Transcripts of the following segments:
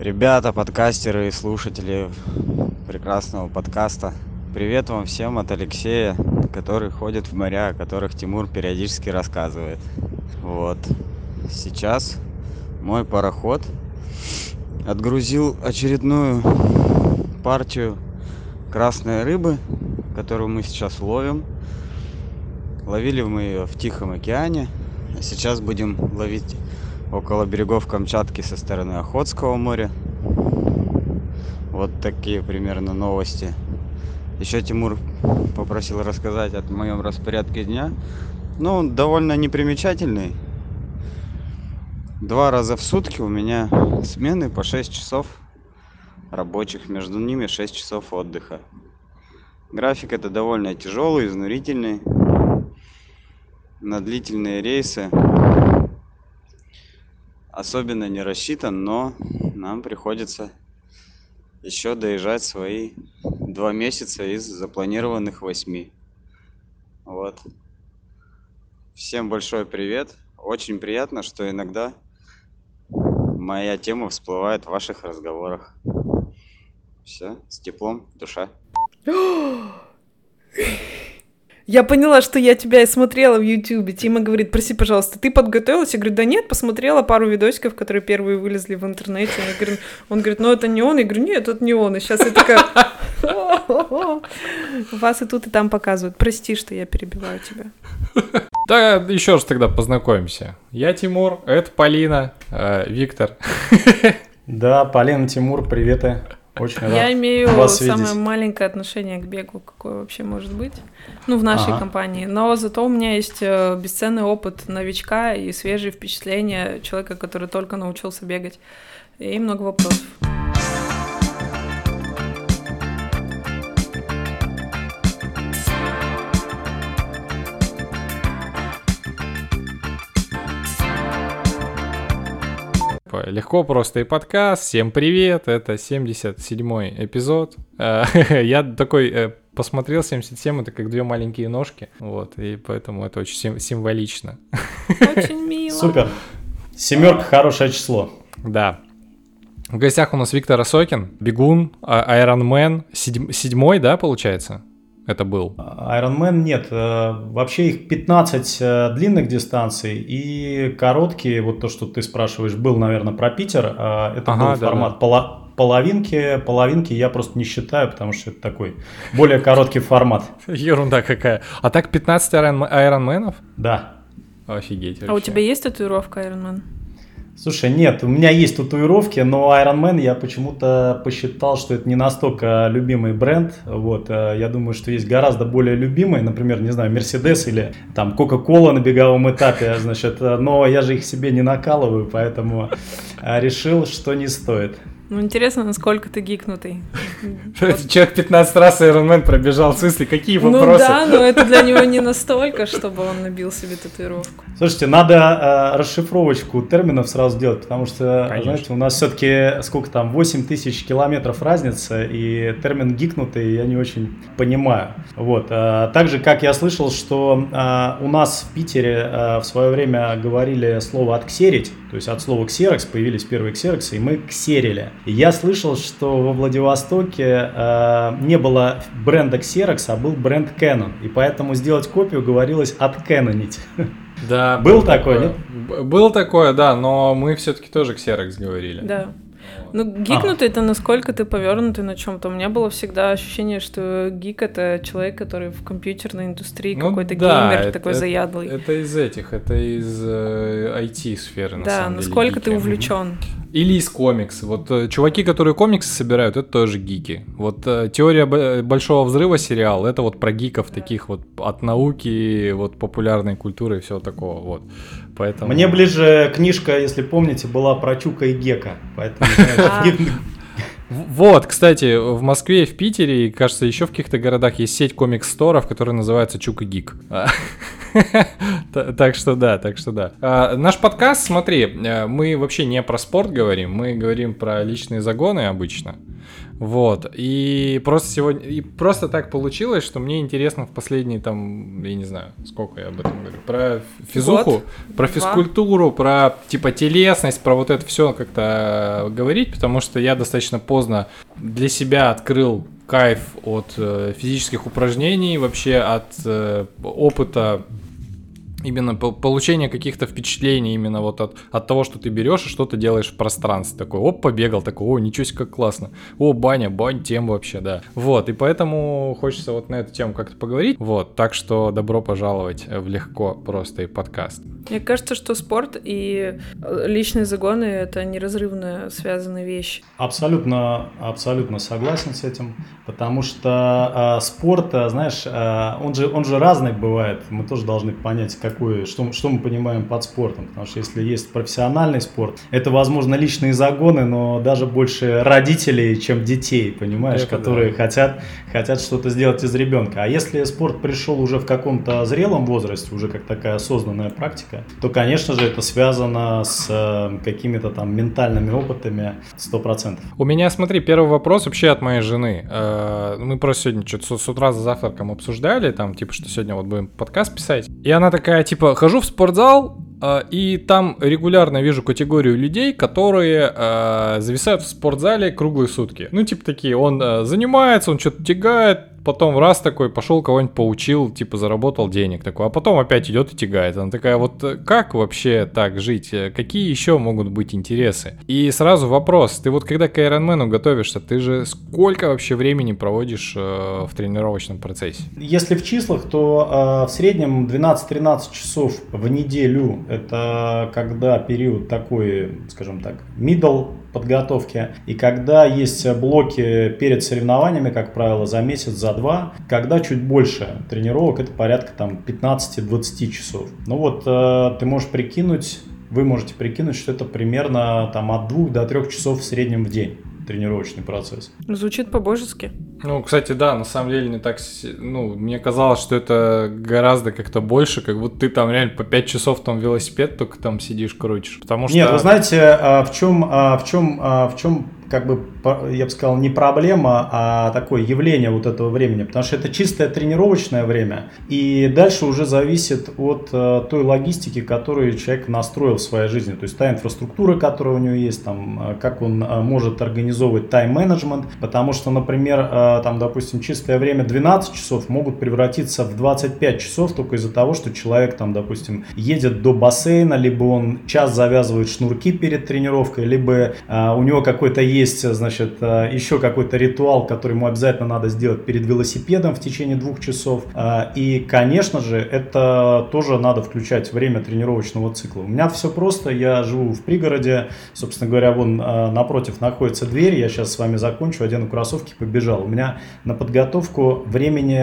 Ребята, подкастеры и слушатели прекрасного подкаста. Привет вам всем от Алексея, который ходит в моря, о которых Тимур периодически рассказывает. Вот. Сейчас мой пароход отгрузил очередную партию красной рыбы, которую мы сейчас ловим. Ловили мы ее в Тихом океане, а сейчас будем ловить около берегов Камчатки со стороны Охотского моря. Вот такие примерно новости. Еще Тимур попросил рассказать о моем распорядке дня. Ну, он довольно непримечательный. Два раза в сутки у меня смены по 6 часов рабочих, между ними 6 часов отдыха. График это довольно тяжелый, изнурительный. На длительные рейсы особенно не рассчитан, но нам приходится еще доезжать свои два месяца из запланированных восьми. Вот. Всем большой привет. Очень приятно, что иногда моя тема всплывает в ваших разговорах. Все, с теплом, душа. Я поняла, что я тебя и смотрела в Ютубе. Тима говорит, проси, пожалуйста, ты подготовилась? Я говорю, да нет, посмотрела пару видосиков, которые первые вылезли в интернете. Он говорит, он говорит ну это не он. Я говорю, нет, это не он. И сейчас я такая... Вас и тут, и там показывают. Прости, что я перебиваю тебя. Да, еще раз тогда познакомимся. Я Тимур, это Полина, э, Виктор. Да, Полина, Тимур, привет. Очень рад Я имею вас самое видеть. маленькое отношение к бегу, какое вообще может быть. Ну, в нашей Ага. компании. Но зато у меня есть э, бесценный опыт новичка и свежие впечатления человека, который только научился бегать. И много вопросов. Легко, просто и подкаст. Всем привет, это 77-й эпизод. Э, Я такой э, посмотрел 77, это как две маленькие ножки, вот, и поэтому это очень сим- символично. Очень мило. Супер. Семерка хорошее число. Да. В гостях у нас Виктор Осокин, бегун, а- седь- седьмой, да, получается? Это был. Ironman нет. э, Вообще их 15 э, длинных дистанций и короткие, вот то, что ты спрашиваешь, был, наверное, про Питер. э, Это Ага, был формат пола- половинки. Половинки я просто не считаю, потому что это такой более короткий формат. Ерунда какая. А так 15 айрон- айронменов? Да. Офигеть А у тебя есть татуировка Iron Man? Слушай, нет, у меня есть татуировки, но Iron Man я почему-то посчитал, что это не настолько любимый бренд. Вот, э, я думаю, что есть гораздо более любимые, например, не знаю, Mercedes или там Coca-Cola на беговом этапе, значит, э, но я же их себе не накалываю, поэтому э, решил, что не стоит. Ну, интересно, насколько ты гикнутый. Человек 15 раз Ironman пробежал, в смысле, какие Ну вопросы? да, но это для него не настолько, чтобы он набил себе татуировку. Слушайте, надо э, расшифровочку терминов сразу делать, потому что, Конечно. знаете, у нас все-таки сколько там, 8 тысяч километров разница, и термин гикнутый я не очень понимаю. Вот. э, также, как я слышал, что э, у нас в Питере э, в свое время говорили слово «отксерить», то есть от слова «ксерокс» появились первые ксероксы, и мы ксерили. Я слышал, что во Владивостоке э, не было бренда Xerox, а был бренд Canon, и поэтому сделать копию говорилось «откэнонить». Да. Был такой, нет? Б- Был такое, да, но мы все-таки тоже Xerox говорили. Да. Ну, гикнутый это насколько ты повернутый на чем-то. У меня было всегда ощущение, что гик это человек, который в компьютерной индустрии Ну какой-то да, геймер это- такой заядлый. Это из этих, это из э, IT-сферы, на да, самом деле. насколько ты гики. увлечен. Или из комикс. Вот э, чуваки, которые комиксы собирают, это тоже гики. Вот э, теория Б- большого взрыва сериал, это вот про гиков таких вот от науки, вот популярной культуры и всего такого. Вот. Поэтому... Мне ближе книжка, если помните, была про Чука и Гека. Поэтому, А. Вот, кстати, в Москве и в Питере, и, кажется, еще в каких-то городах есть сеть комикс-сторов, которая называется Чук и Гик. Так что да, так что да. А, Наш подкаст, смотри, э, мы вообще не про спорт говорим, мы говорим про личные загоны обычно. Вот. И просто сегодня. И просто так получилось, что мне интересно в последние там, я не знаю, сколько я об этом говорю. Про физуху, Год, про физкультуру, про типа телесность, про вот это все как-то говорить, потому что я достаточно поздно для себя открыл кайф от э, физических упражнений, вообще от э, опыта именно получение каких-то впечатлений именно вот от, от того, что ты берешь и что ты делаешь в пространстве. Такой, оп, побегал, такой, о, ничего себе, как классно. О, баня, бань, тем вообще, да. Вот, и поэтому хочется вот на эту тему как-то поговорить. Вот, так что добро пожаловать в легко, просто и подкаст. Мне кажется, что спорт и э, личные загоны — это неразрывно связанные вещи. Абсолютно, абсолютно согласен с этим, потому что э, спорт, э, знаешь, э, он, же, он же разный бывает. Мы тоже должны понять, какой, что, что мы понимаем под спортом. Потому что если есть профессиональный спорт, это, возможно, личные загоны, но даже больше родителей, чем детей, понимаешь, это которые да. хотят, хотят что-то сделать из ребенка. А если спорт пришел уже в каком-то зрелом возрасте, уже как такая осознанная практика, то, конечно же, это связано с э, какими-то там ментальными опытами 100%. У меня, смотри, первый вопрос вообще от моей жены. Э, мы просто сегодня что-то с утра за завтраком обсуждали, там, типа, что сегодня вот будем подкаст писать. И она такая, типа, хожу в спортзал, э, и там регулярно вижу категорию людей, которые э, зависают в спортзале круглые сутки. Ну, типа такие, он э, занимается, он что-то тягает, потом раз такой пошел кого-нибудь поучил, типа заработал денег такой, а потом опять идет и тягает. Она такая, вот э, как вообще так жить? Э, какие еще могут быть интересы? И сразу вопрос, ты вот когда к Ironman готовишься, ты же сколько вообще времени проводишь э, в тренировочном процессе? Если в числах, то э, в среднем 12-13 часов в неделю, это когда период такой, скажем так, middle подготовки. И когда есть блоки перед соревнованиями, как правило, за месяц, за два, когда чуть больше тренировок, это порядка там 15-20 часов. Ну вот э, ты можешь прикинуть, вы можете прикинуть, что это примерно там от 2 до 3 часов в среднем в день тренировочный процесс. Звучит по-божески. Ну, кстати, да, на самом деле не так... Ну, мне казалось, что это гораздо как-то больше, как будто ты там реально по 5 часов там велосипед только там сидишь, крутишь. Потому что... Нет, вы знаете, а, в чем, а, в чем, а, в чем как бы, я бы сказал, не проблема, а такое явление вот этого времени, потому что это чистое тренировочное время, и дальше уже зависит от э, той логистики, которую человек настроил в своей жизни, то есть та инфраструктура, которая у него есть, там, э, как он э, может организовывать тайм-менеджмент, потому что, например, там, допустим, чистое время 12 часов могут превратиться в 25 часов только из-за того, что человек, там, допустим, едет до бассейна, либо он час завязывает шнурки перед тренировкой, либо у него какой-то есть есть, значит, э, еще какой-то ритуал, который ему обязательно надо сделать перед велосипедом в течение двух часов. Э, и, конечно же, это тоже надо включать время тренировочного цикла. У меня все просто, я живу в пригороде, собственно говоря, вон э, напротив находится дверь, я сейчас с вами закончу, одену кроссовки, побежал. У меня на подготовку времени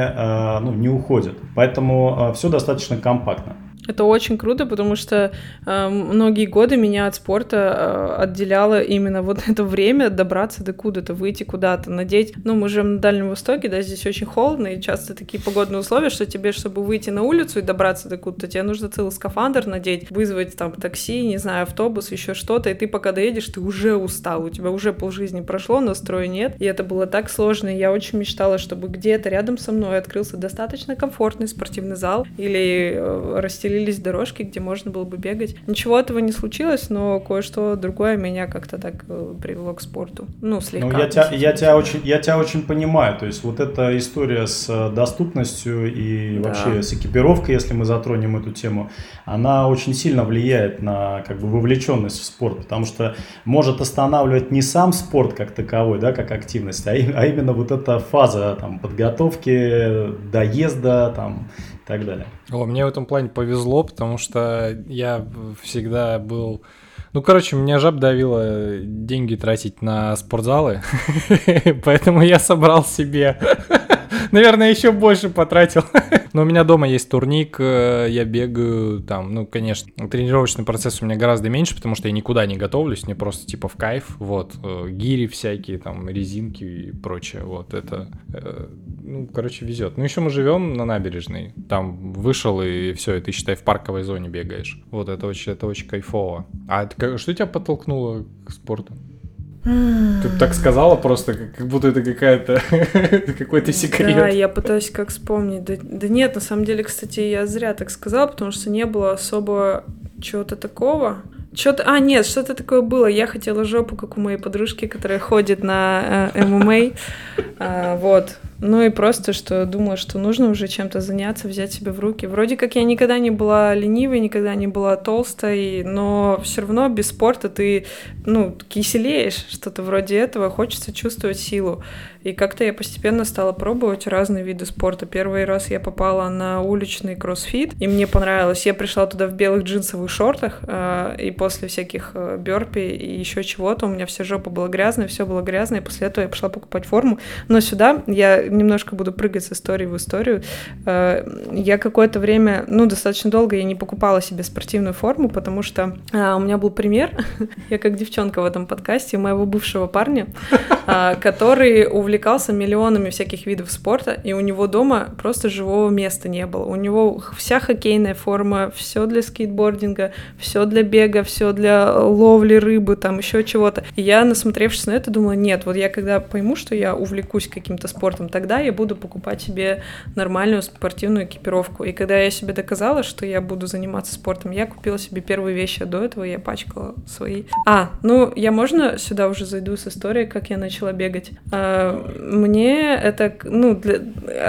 ну, не уходит, поэтому все достаточно компактно. Это очень круто, потому что э, многие годы меня от спорта э, отделяло именно вот это время добраться до куда-то, выйти куда-то, надеть. Ну, мы живем на Дальнем Востоке, да, здесь очень холодно, и часто такие погодные условия, что тебе, чтобы выйти на улицу и добраться до куда-то, тебе нужно целый скафандр надеть, вызвать там такси, не знаю, автобус, еще что-то, и ты пока доедешь, ты уже устал, у тебя уже полжизни прошло, настроя нет, и это было так сложно, и я очень мечтала, чтобы где-то рядом со мной открылся достаточно комфортный спортивный зал или э, расстелили появились дорожки, где можно было бы бегать. Ничего этого не случилось, но кое-что другое меня как-то так э, привело к спорту. Ну, слегка. Ну, я тебя, я, тебя очень, я тебя очень понимаю. То есть вот эта история с э, доступностью и да. вообще с экипировкой, если мы затронем эту тему, она очень сильно влияет на как бы вовлеченность в спорт, потому что может останавливать не сам спорт как таковой, да, как активность, а, а именно вот эта фаза там, подготовки, доезда, там, так далее. О, мне в этом плане повезло, потому что я всегда был... Ну, короче, меня жаб давило деньги тратить на спортзалы, поэтому я собрал себе наверное, еще больше потратил. Но у меня дома есть турник, э, я бегаю, там, ну, конечно, тренировочный процесс у меня гораздо меньше, потому что я никуда не готовлюсь, мне просто типа в кайф, вот, э, гири всякие, там, резинки и прочее, вот, это, э, ну, короче, везет. Ну, еще мы живем на набережной, там вышел и все, и ты, считай, в парковой зоне бегаешь. Вот, это очень, это очень кайфово. А что тебя подтолкнуло к спорту? Ты так сказала просто, как, будто это какая-то какой-то секрет. Да, я пытаюсь как вспомнить. Да, да нет, на самом деле, кстати, я зря так сказала, потому что не было особо чего-то такого. Что-то, а, нет, что-то такое было. Я хотела жопу, как у моей подружки, которая ходит на э, ММА. А, вот. Ну и просто, что думала, что нужно уже чем-то заняться, взять себя в руки. Вроде как я никогда не была ленивой, никогда не была толстой, но все равно без спорта ты, ну, киселеешь, что-то вроде этого, хочется чувствовать силу. И как-то я постепенно стала пробовать разные виды спорта. Первый раз я попала на уличный кроссфит, и мне понравилось. Я пришла туда в белых джинсовых шортах, э, и после всяких э, бёрпи и еще чего-то у меня вся жопа была грязная, все было грязное, и после этого я пошла покупать форму. Но сюда я немножко буду прыгать с истории в историю. Э, я какое-то время, ну, достаточно долго я не покупала себе спортивную форму, потому что у меня был пример, я как девчонка в этом подкасте, моего бывшего парня, который увлекался увлекался миллионами всяких видов спорта, и у него дома просто живого места не было. У него вся хоккейная форма, все для скейтбординга, все для бега, все для ловли рыбы, там еще чего-то. И я, насмотревшись на это, думала, нет, вот я когда пойму, что я увлекусь каким-то спортом, тогда я буду покупать себе нормальную спортивную экипировку. И когда я себе доказала, что я буду заниматься спортом, я купила себе первые вещи, а до этого я пачкала свои. А, ну, я можно сюда уже зайду с историей, как я начала бегать? А, мне это, ну, для,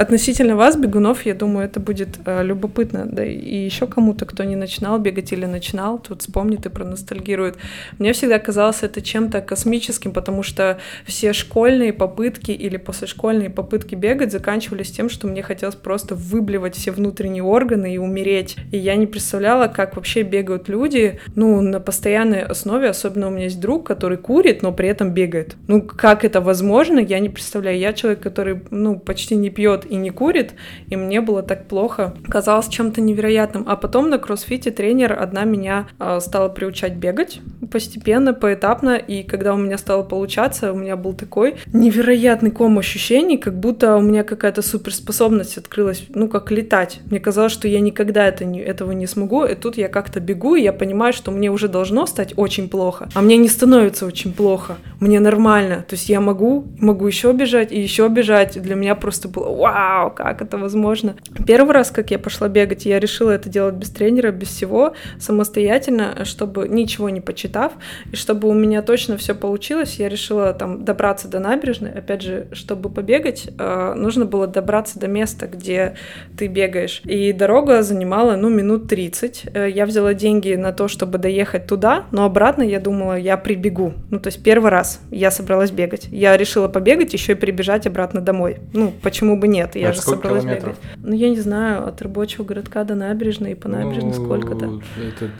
относительно вас, бегунов, я думаю, это будет э, любопытно. Да и еще кому-то, кто не начинал бегать или начинал, тут вспомнит и проностальгирует. Мне всегда казалось это чем-то космическим, потому что все школьные попытки или послешкольные попытки бегать заканчивались тем, что мне хотелось просто выблевать все внутренние органы и умереть. И я не представляла, как вообще бегают люди, ну, на постоянной основе, особенно у меня есть друг, который курит, но при этом бегает. Ну, как это возможно, я не представляю. Я человек, который, ну, почти не пьет и не курит, и мне было так плохо, казалось чем-то невероятным. А потом на кроссфите тренер одна меня э, стала приучать бегать постепенно, поэтапно, и когда у меня стало получаться, у меня был такой невероятный ком ощущений, как будто у меня какая-то суперспособность открылась, ну, как летать. Мне казалось, что я никогда это не, этого не смогу, и тут я как-то бегу, и я понимаю, что мне уже должно стать очень плохо, а мне не становится очень плохо, мне нормально, то есть я могу, могу еще бежать и еще бежать. Для меня просто было вау, как это возможно. Первый раз, как я пошла бегать, я решила это делать без тренера, без всего, самостоятельно, чтобы ничего не почитав, и чтобы у меня точно все получилось, я решила там добраться до набережной. Опять же, чтобы побегать, э, нужно было добраться до места, где ты бегаешь. И дорога занимала, ну, минут 30. Э, я взяла деньги на то, чтобы доехать туда, но обратно я думала, я прибегу. Ну, то есть первый раз я собралась бегать. Я решила побегать еще и прибежать обратно домой. Ну, почему бы нет? Я а же собралась километров? бегать. Ну, я не знаю, от рабочего городка до набережной и по набережной ну, сколько-то. Это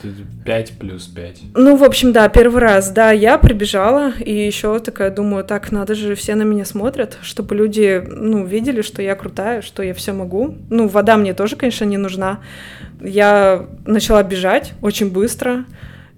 5 плюс 5. Ну, в общем, да, первый раз, да, я прибежала, и еще такая думаю, так, надо же, все на меня смотрят, чтобы люди, ну, видели, что я крутая, что я все могу. Ну, вода мне тоже, конечно, не нужна. Я начала бежать очень быстро,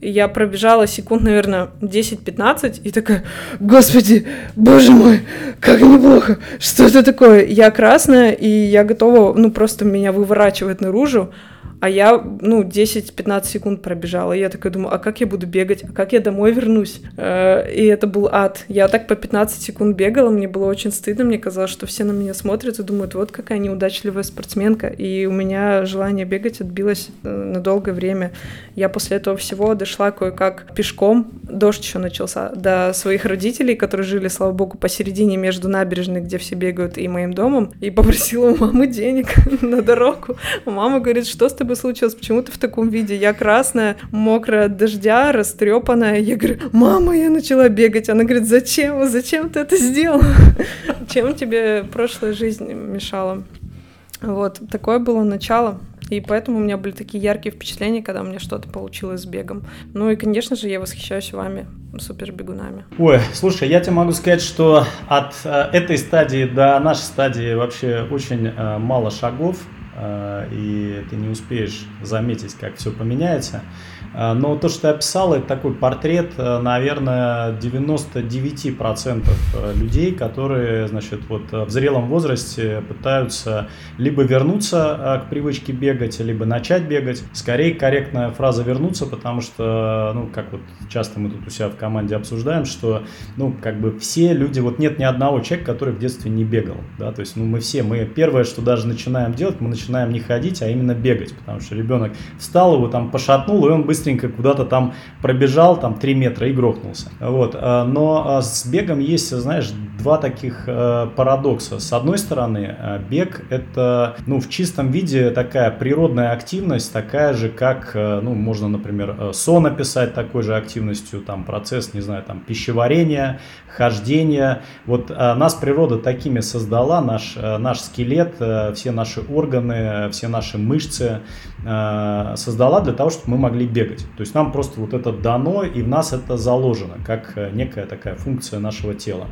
я пробежала секунд, наверное, 10-15 и такая, господи, боже мой, как неплохо, что это такое? Я красная, и я готова, ну, просто меня выворачивать наружу, а я, ну, 10-15 секунд пробежала. И я такая думаю, а как я буду бегать? А как я домой вернусь? Э, и это был ад. Я так по 15 секунд бегала, мне было очень стыдно, мне казалось, что все на меня смотрят и думают, вот какая неудачливая спортсменка. И у меня желание бегать отбилось э, на долгое время. Я после этого всего дошла кое-как пешком, дождь еще начался, до своих родителей, которые жили, слава богу, посередине между набережной, где все бегают, и моим домом, и попросила у мамы денег на дорогу. Мама говорит, что с тобой бы случилось? Почему ты в таком виде? Я красная, мокрая от дождя, растрепанная. Я говорю, мама, я начала бегать. Она говорит, зачем? Зачем ты это сделала? Чем тебе прошлая жизнь мешала? Вот, такое было начало. И поэтому у меня были такие яркие впечатления, когда у меня что-то получилось с бегом. Ну и, конечно же, я восхищаюсь вами, супербегунами. Ой, слушай, я тебе могу сказать, что от э, этой стадии до нашей стадии вообще очень э, мало шагов. Э, и ты не успеешь заметить, как все поменяется. Э, но то, что ты описал, это такой портрет, э, наверное, 99% э, людей, которые, значит, вот в зрелом возрасте пытаются либо вернуться к привычке бегать, либо начать бегать. Скорее корректная фраза вернуться, потому что, ну, как вот часто мы тут у себя в команде обсуждаем, что, ну, как бы все люди, вот нет ни одного человека, который в детстве не бегал, да, то есть, ну, мы все, мы первое, что даже начинаем делать, мы начинаем не ходить, а именно бегать, потому что ребенок встал, его там пошатнул, и он быстро быстренько куда-то там пробежал, там 3 метра и грохнулся. Вот. Э, но э, с бегом есть, знаешь, два таких э, парадокса. С одной стороны, бег это, ну, в чистом виде такая природная активность, такая же, как, ну, можно, например, сон описать такой же активностью, там, процесс, не знаю, там, пищеварения, хождения. Вот нас природа такими создала, наш, наш скелет, все наши органы, все наши мышцы создала для того, чтобы мы могли бегать. То есть нам просто вот это дано, и в нас это заложено, как э, некая такая функция нашего тела.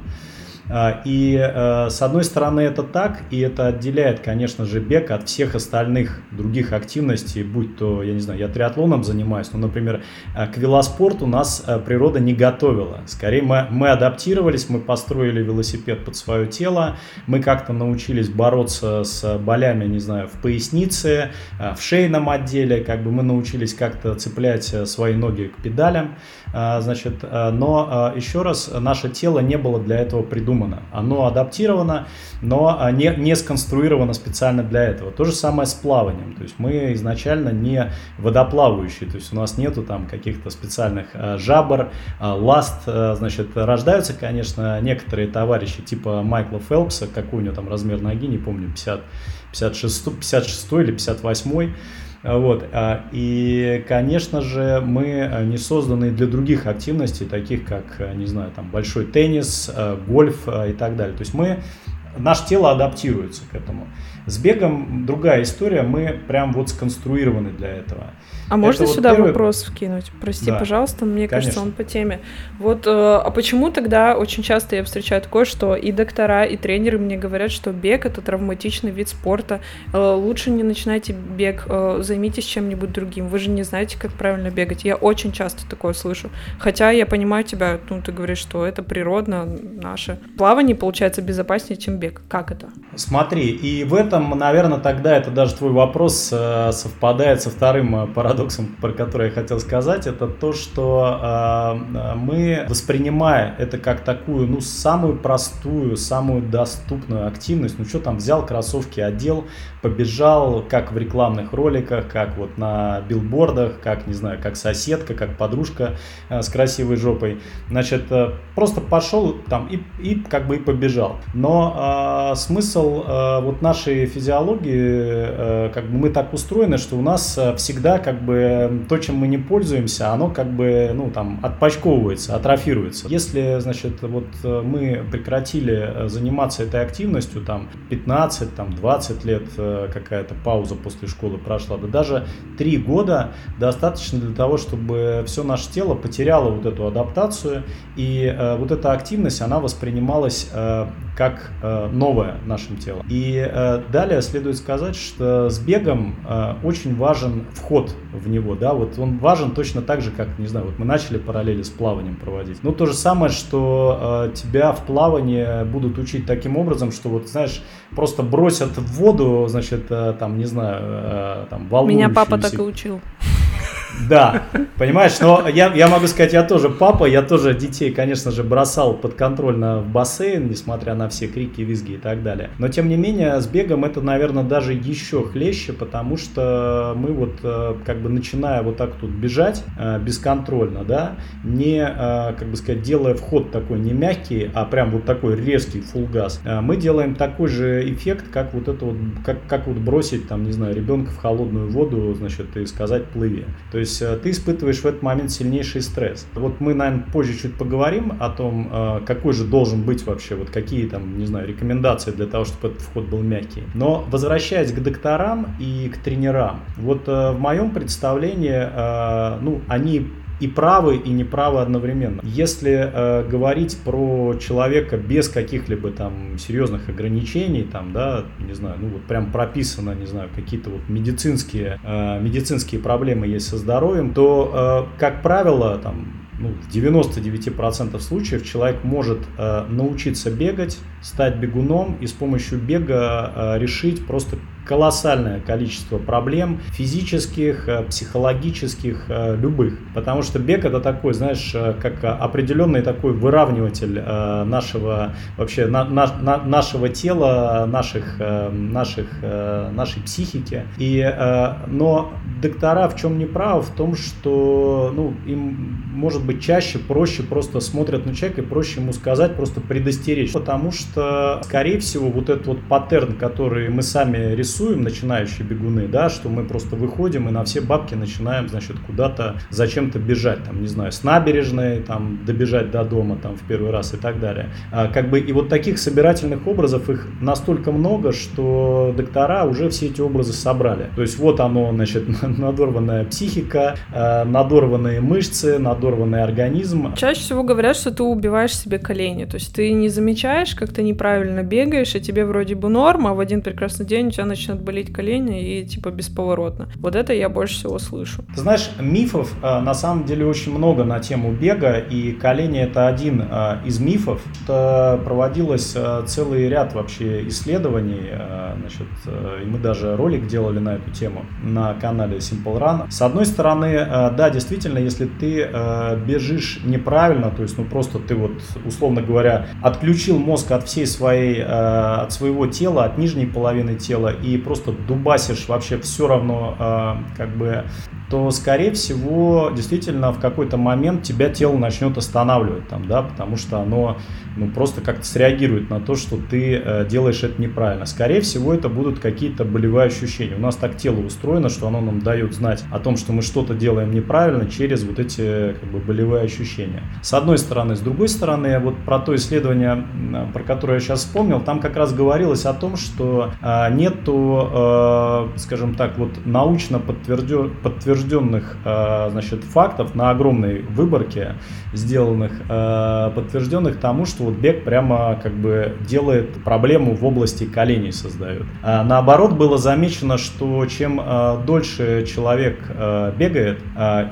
А, и э, с одной стороны это так, и это отделяет, конечно же, бег от всех остальных других активностей, будь то, я не знаю, я триатлоном занимаюсь, но, например, э, к велоспорту нас э, природа не готовила. Скорее мы, мы адаптировались, мы построили велосипед под свое тело, мы как-то научились бороться с болями, не знаю, в пояснице, в шейном отделе, как бы мы научились как-то цеплять свои ноги к педалям. А, значит, а, но а, еще раз, наше тело не было для этого придумано. Оно адаптировано, но не, не сконструировано специально для этого. То же самое с плаванием. То есть мы изначально не водоплавающие, то есть у нас нету там каких-то специальных жабр, ласт. Значит, рождаются, конечно, некоторые товарищи типа Майкла Фелпса, какой у него там размер ноги, не помню, 50, 56, 56 или 58 вот. А, и, конечно же, мы э, не созданы для других активностей, таких как, не знаю, там, большой теннис, гольф и так далее. То есть мы, наше тело адаптируется к этому. С бегом другая история, мы прям вот сконструированы для этого. А можно вот сюда первый... вопрос вкинуть? Прости, да. пожалуйста, мне Конечно. кажется, он по теме. Вот, э, а почему тогда очень часто я встречаю такое, что и доктора, и тренеры мне говорят, что бег это травматичный вид спорта, э, лучше не начинайте бег, э, займитесь чем-нибудь другим, вы же не знаете, как правильно бегать. Я очень часто такое слышу. Хотя я понимаю тебя, ну ты говоришь, что это природно, наше. Плавание получается безопаснее, чем бег. Как это? Смотри, и в этом, наверное, тогда это даже твой вопрос э, совпадает со вторым э, парадоксом про который я хотел сказать, это то, что э, мы, воспринимая это как такую, ну, самую простую, самую доступную активность, ну, что там, взял кроссовки, одел, побежал, как в рекламных роликах, как вот на билбордах, как, не знаю, как соседка, как подружка э, с красивой жопой. Значит, э, просто пошел там и, и как бы и побежал. Но э, смысл э, вот нашей физиологии, э, как бы мы так устроены, что у нас э, всегда как бы то, чем мы не пользуемся, оно как бы, ну, там, отпочковывается, атрофируется. Если, значит, вот э, мы прекратили э, заниматься этой активностью, там, 15, там, 20 лет э, какая-то пауза после школы прошла, да даже 3 года достаточно для того, чтобы все наше тело потеряло вот эту адаптацию, и вот эта активность, она воспринималась как э, новое нашим телом. И э, далее следует сказать, что с бегом э, очень важен вход в него, да, вот он важен точно так же, как, не знаю, вот мы начали параллели с плаванием проводить. Ну, то же самое, что э, тебя в плавании будут учить таким образом, что вот, знаешь, просто бросят в воду, значит, э, там, не знаю, э, там, волнующуюся. Меня папа так и учил. Да, понимаешь, но я, я могу сказать, я тоже папа, я тоже детей, конечно же, бросал подконтрольно в бассейн, несмотря на все крики, визги и так далее. Но, тем не менее, с бегом это, наверное, даже еще хлеще, потому что мы вот, э, как бы, начиная вот так тут бежать э, бесконтрольно, да, не, э, как бы сказать, делая вход такой не мягкий, а прям вот такой резкий full газ, мы делаем такой же эффект, как вот это вот, как, как вот бросить, там, не знаю, ребенка в холодную воду, значит, и сказать плыви. То есть э, ты испытываешь в этот момент сильнейший стресс. Вот мы, наверное, позже чуть поговорим о том, э, какой же должен быть вообще, вот какие там, не знаю, рекомендации для того, чтобы этот вход был мягкий. Но возвращаясь к докторам и к тренерам, вот э, в моем представлении, ну, они и правы, и неправы одновременно. Если э, говорить про человека без каких-либо там серьезных ограничений, там, да, не знаю, ну вот прям прописано, не знаю, какие-то вот медицинские, э, медицинские проблемы есть со здоровьем, то, э, как правило, там, ну, в 99% случаев человек может э, научиться бегать, стать бегуном и с помощью бега э, решить просто колоссальное количество проблем физических, э, психологических, э, любых. Потому что бег это такой, знаешь, э, как определенный такой выравниватель нашего вообще на, на, нашего тела, наших, наших, нашей психики. И, но доктора в чем не правы? В том, что ну, им может быть чаще проще просто смотрят на человека и проще ему сказать, просто предостеречь. Потому что, скорее всего, вот этот вот паттерн, который мы сами рисуем, рисуем, начинающие бегуны, да, что мы просто выходим и на все бабки начинаем, значит, куда-то зачем-то бежать, там, не знаю, с набережной, там, добежать до дома, там, в первый раз и так далее. А, как бы, и вот таких собирательных образов их настолько много, что доктора уже все эти образы собрали. То есть вот оно, значит, надорванная психика, а, надорванные мышцы, надорванный организм. Чаще всего говорят, что ты убиваешь себе колени, то есть ты не замечаешь, как ты неправильно бегаешь, и тебе вроде бы норм, а в один прекрасный день у тебя начинает начнет болеть колени и типа бесповоротно. Вот это я больше всего слышу. Знаешь, мифов э, на самом деле очень много на тему бега, и колени это один э, из мифов. Это проводилось э, целый ряд вообще исследований, значит, и мы даже ролик делали на эту тему на канале Simple Run. С одной стороны, да, действительно, если ты бежишь неправильно, то есть, ну просто ты вот, условно говоря, отключил мозг от всей своей, от своего тела, от нижней половины тела и просто дубасишь вообще все равно, э, как бы то, скорее всего, действительно в какой-то момент тебя тело начнет останавливать там, да, потому что оно ну, просто как-то среагирует на то, что ты э, делаешь это неправильно. Скорее всего, это будут какие-то болевые ощущения. У нас так тело устроено, что оно нам дает знать о том, что мы что-то делаем неправильно через вот эти как бы, болевые ощущения. С одной стороны. С другой стороны, вот про то исследование, про которое я сейчас вспомнил, там как раз говорилось о том, что э, нету, э, скажем так, вот научно подтвержден подтвержденных э, значит, фактов на огромной выборке сделанных, э, подтвержденных тому, что вот бег прямо как бы делает проблему в области коленей создает. А наоборот, было замечено, что чем э, дольше человек бегает,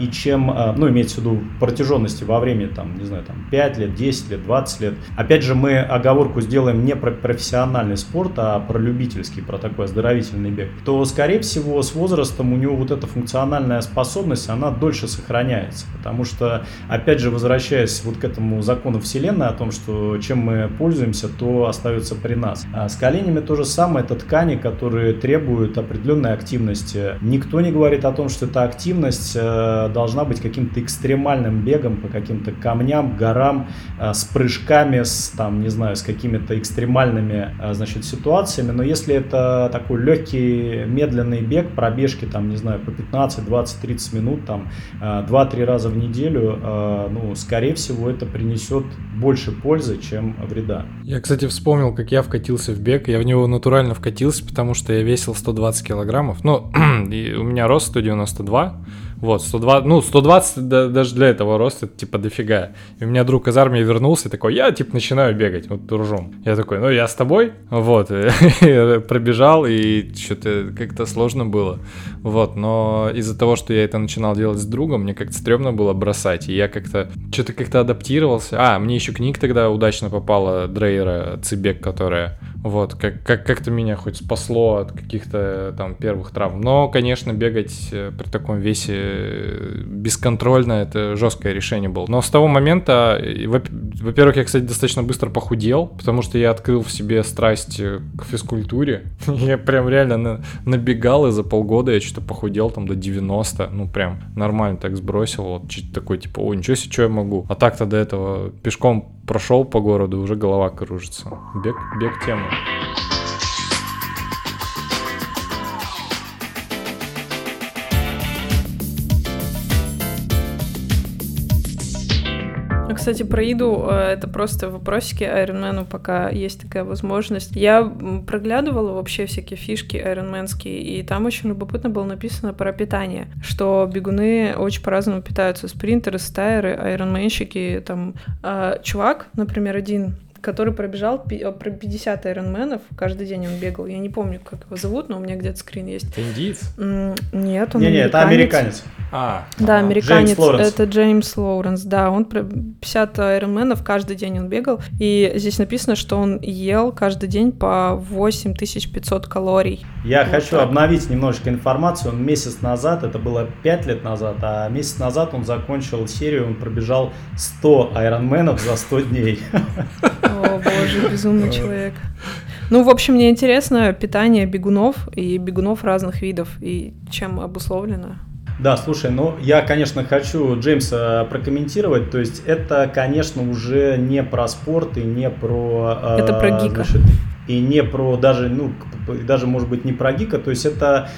и чем, ну, имеется в виду протяженности во времени, там, не знаю, там, 5 лет, 10 лет, 20 лет, опять же, мы оговорку сделаем не про профессиональный спорт, а про любительский, про такой оздоровительный бег, то, скорее всего, с возрастом у него вот эта функциональная способность, она дольше сохраняется. Потому что, опять же, возвращаясь вот к этому закону Вселенной о том, что чем мы пользуемся, то остается при нас. А с коленями то же самое, это ткани, которые требуют определенной активности. Никто не говорит о том, что эта активность э, должна быть каким-то экстремальным бегом по каким-то камням, горам, э, с прыжками, с, там, не знаю, с какими-то экстремальными, э, значит, ситуациями. Но если это такой легкий, медленный бег, пробежки, там, не знаю, по 15-20 20-30 минут, там, 2-3 э, раза в неделю, э, ну, скорее всего, это принесет больше пользы, чем вреда. Я, кстати, вспомнил, как я вкатился в бег. Я в него натурально вкатился, потому что я весил 120 килограммов. Ну, у меня рост 192. Вот, 102, ну, 120 да, даже для этого роста, типа, дофига. И у меня друг из армии вернулся такой, я, типа, начинаю бегать, вот, дружом. Я такой, ну, я с тобой, вот, пробежал, и что-то как-то сложно было, вот, но из-за того, что я это начинал делать с другом, мне как-то стрёмно было бросать, и я как-то, что-то как-то адаптировался. А, мне еще книг тогда удачно попала Дрейера Цибек, которая вот, как, как, как-то меня хоть спасло от каких-то там первых травм. Но, конечно, бегать э, при таком весе э, бесконтрольно это жесткое решение было. Но с того момента, во-первых, я, кстати, достаточно быстро похудел, потому что я открыл в себе страсть э, к физкультуре. Я прям реально набегал, и за полгода я что-то похудел там до 90. Ну, прям нормально так сбросил. Вот такой, типа, о, ничего себе, что я могу. А так-то до этого пешком прошел по городу, уже голова кружится. Бег, бег тема. А, кстати, про еду э, это просто вопросики Айронмену, пока есть такая возможность. Я проглядывала вообще всякие фишки айронменские, и там очень любопытно было написано про питание, что бегуны очень по-разному питаются. Спринтеры, стайеры, айронменщики, там... А, чувак, например, один который пробежал 50 айронменов, каждый день он бегал. Я не помню, как его зовут, но у меня где-то скрин есть. Это индиец? Нет, он не, не, это американец. А, да, американец. Джеймс Лоуренс. Это Джеймс Лоуренс, да. Он 50 айронменов каждый день он бегал. И здесь написано, что он ел каждый день по 8500 калорий. Я вот хочу так. обновить немножечко информацию. Он месяц назад, это было 5 лет назад, а месяц назад он закончил серию, он пробежал 100 айронменов за 100 дней. О, боже, безумный человек. Ну, в общем, мне интересно питание бегунов и бегунов разных видов, и чем обусловлено. Да, слушай, ну я, конечно, хочу Джеймса прокомментировать. То есть это, конечно, уже не про спорт и не про... Это про гика. Значит, и не про даже, ну, даже может быть не про гика, то есть это,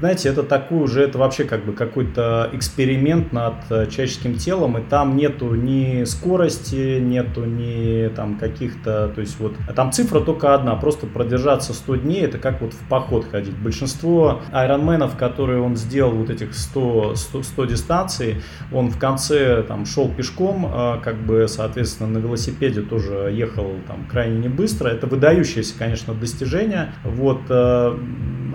знаете, это такой уже, это вообще как бы какой-то эксперимент над э, человеческим телом, и там нету ни скорости, нету ни там каких-то, то есть вот, там цифра только одна, просто продержаться 100 дней, это как вот в поход ходить. Большинство айронменов, которые он сделал, вот этих 100, 100, 100 дистанций, он в конце там шел пешком, э, как бы, соответственно, на велосипеде тоже ехал там крайне не быстро, это выдающаяся есть, конечно, достижение. Вот, э,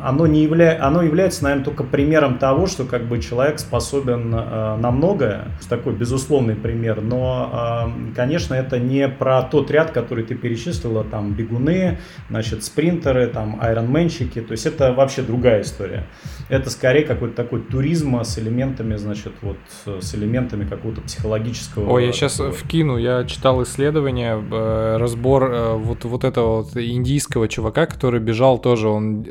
оно, не явля... оно является, наверное, только примером того, что как бы человек способен э, на многое. Такой безусловный пример. Но, э, конечно, это не про тот ряд, который ты перечислила, там бегуны, значит, спринтеры, там айронменщики. То есть это вообще другая история. Это скорее какой-то такой туризм с элементами, значит, вот с элементами какого-то психологического. Ой, я сейчас вкину. Я читал исследование, э, разбор э, вот, вот этого вот индийского чувака, который бежал тоже. Он,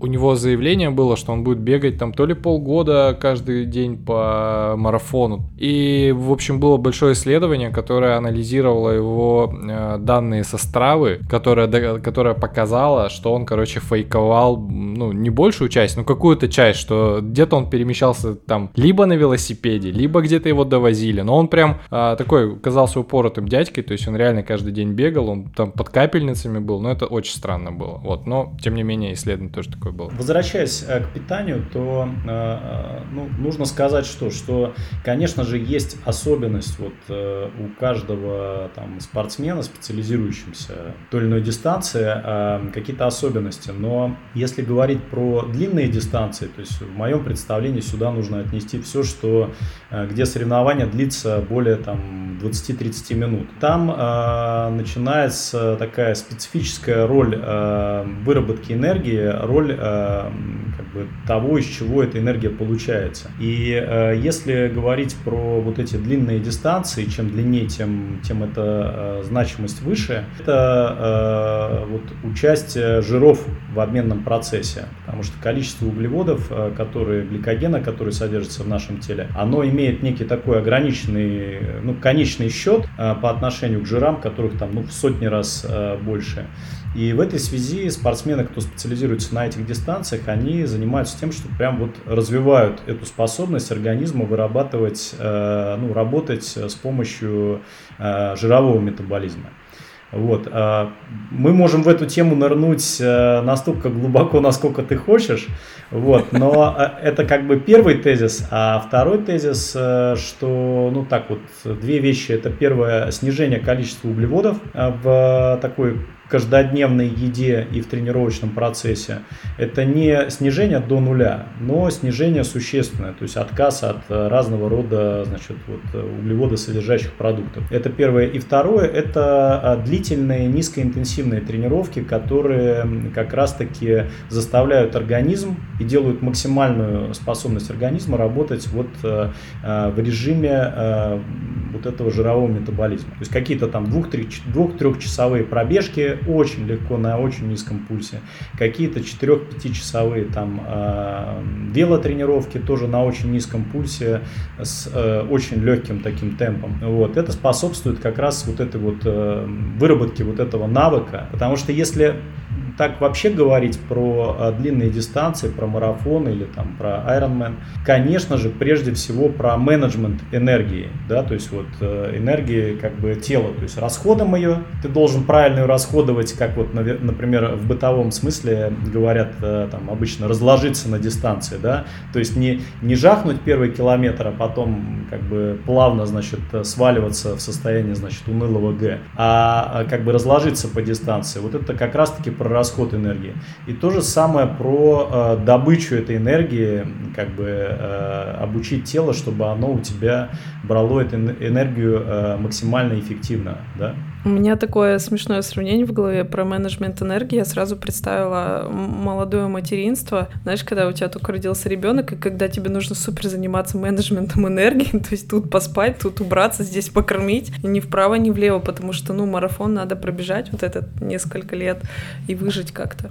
у него заявление было, что он будет бегать там то ли полгода каждый день по марафону. И, в общем, было большое исследование, которое анализировало его э, данные со стравы, которое, которое показало, что он, короче, фейковал, ну, не большую часть, но какую-то часть часть, что где-то он перемещался там либо на велосипеде, либо где-то его довозили. Но он прям а, такой казался упоротым дядькой, то есть он реально каждый день бегал, он там под капельницами был, но это очень странно было. Вот, но тем не менее исследование тоже такое было. Возвращаясь э, к питанию, то э, ну, нужно сказать, что, что, конечно же, есть особенность вот э, у каждого там спортсмена, специализирующимся той или иной дистанции, какие-то особенности. Но если говорить про длинные дистанции, то есть в моем представлении сюда нужно отнести все, что, э, где соревнование длится более там, 20-30 минут. Там э, начинается такая специфическая роль э, выработки энергии, роль э, как бы, того, из чего эта энергия получается. И э, если говорить про вот эти длинные дистанции, чем длиннее, тем, тем эта э, значимость выше, это э, вот участие жиров в обменном процессе, потому что количество углеводов углеводов, э, которые, гликогена, который содержится в нашем теле, оно имеет некий такой ограниченный, ну, конечный счет э, по отношению к жирам, которых там, ну, в сотни раз э, больше. И в этой связи спортсмены, кто специализируется на этих дистанциях, они занимаются тем, что прям вот развивают эту способность организма вырабатывать, ну, работать с помощью жирового метаболизма. Вот. А, мы можем в эту тему нырнуть э, настолько глубоко, насколько ты хочешь. Вот. Но э, это как бы первый тезис. А второй тезис, э, что, ну так вот, две вещи. Это первое, снижение количества углеводов в такой каждодневной еде и в тренировочном процессе, это не снижение до нуля, но снижение существенное, то есть отказ от разного рода значит, вот, углеводосодержащих продуктов. Это первое. И второе, это а, длительные низкоинтенсивные тренировки, которые как раз-таки заставляют организм и делают максимальную способность организма работать вот а, а, в режиме вот этого жирового метаболизма. То есть какие-то там двух-трехчасовые пробежки очень легко на очень низком пульсе. Какие-то 4-5 часовые там э, велотренировки тоже на очень низком пульсе с э, очень легким таким темпом. Вот. Это способствует как раз вот этой вот э, выработке вот этого навыка. Потому что если так вообще говорить про э, длинные дистанции, про марафон или там про Ironman, конечно же, прежде всего про менеджмент энергии, да, то есть вот э, энергии как бы тела, то есть расходом ее, ты должен правильно ее расходовать, как вот, например, в бытовом смысле говорят там обычно разложиться на дистанции, да, то есть не, не жахнуть первый километр, а потом как бы плавно, значит, сваливаться в состояние, значит, унылого Г, а как бы разложиться по дистанции. Вот это как раз-таки про расход энергии. И то же самое про э, добычу этой энергии, как бы э, обучить тело, чтобы оно у тебя брало эту энергию э, максимально эффективно, да? У меня такое смешное сравнение в голове про менеджмент энергии. Я сразу представила молодое материнство. Знаешь, когда у тебя только родился ребенок, и когда тебе нужно супер заниматься менеджментом энергии, то есть тут поспать, тут убраться, здесь покормить, ни вправо, ни влево, потому что, ну, марафон надо пробежать вот этот несколько лет и выжить как-то.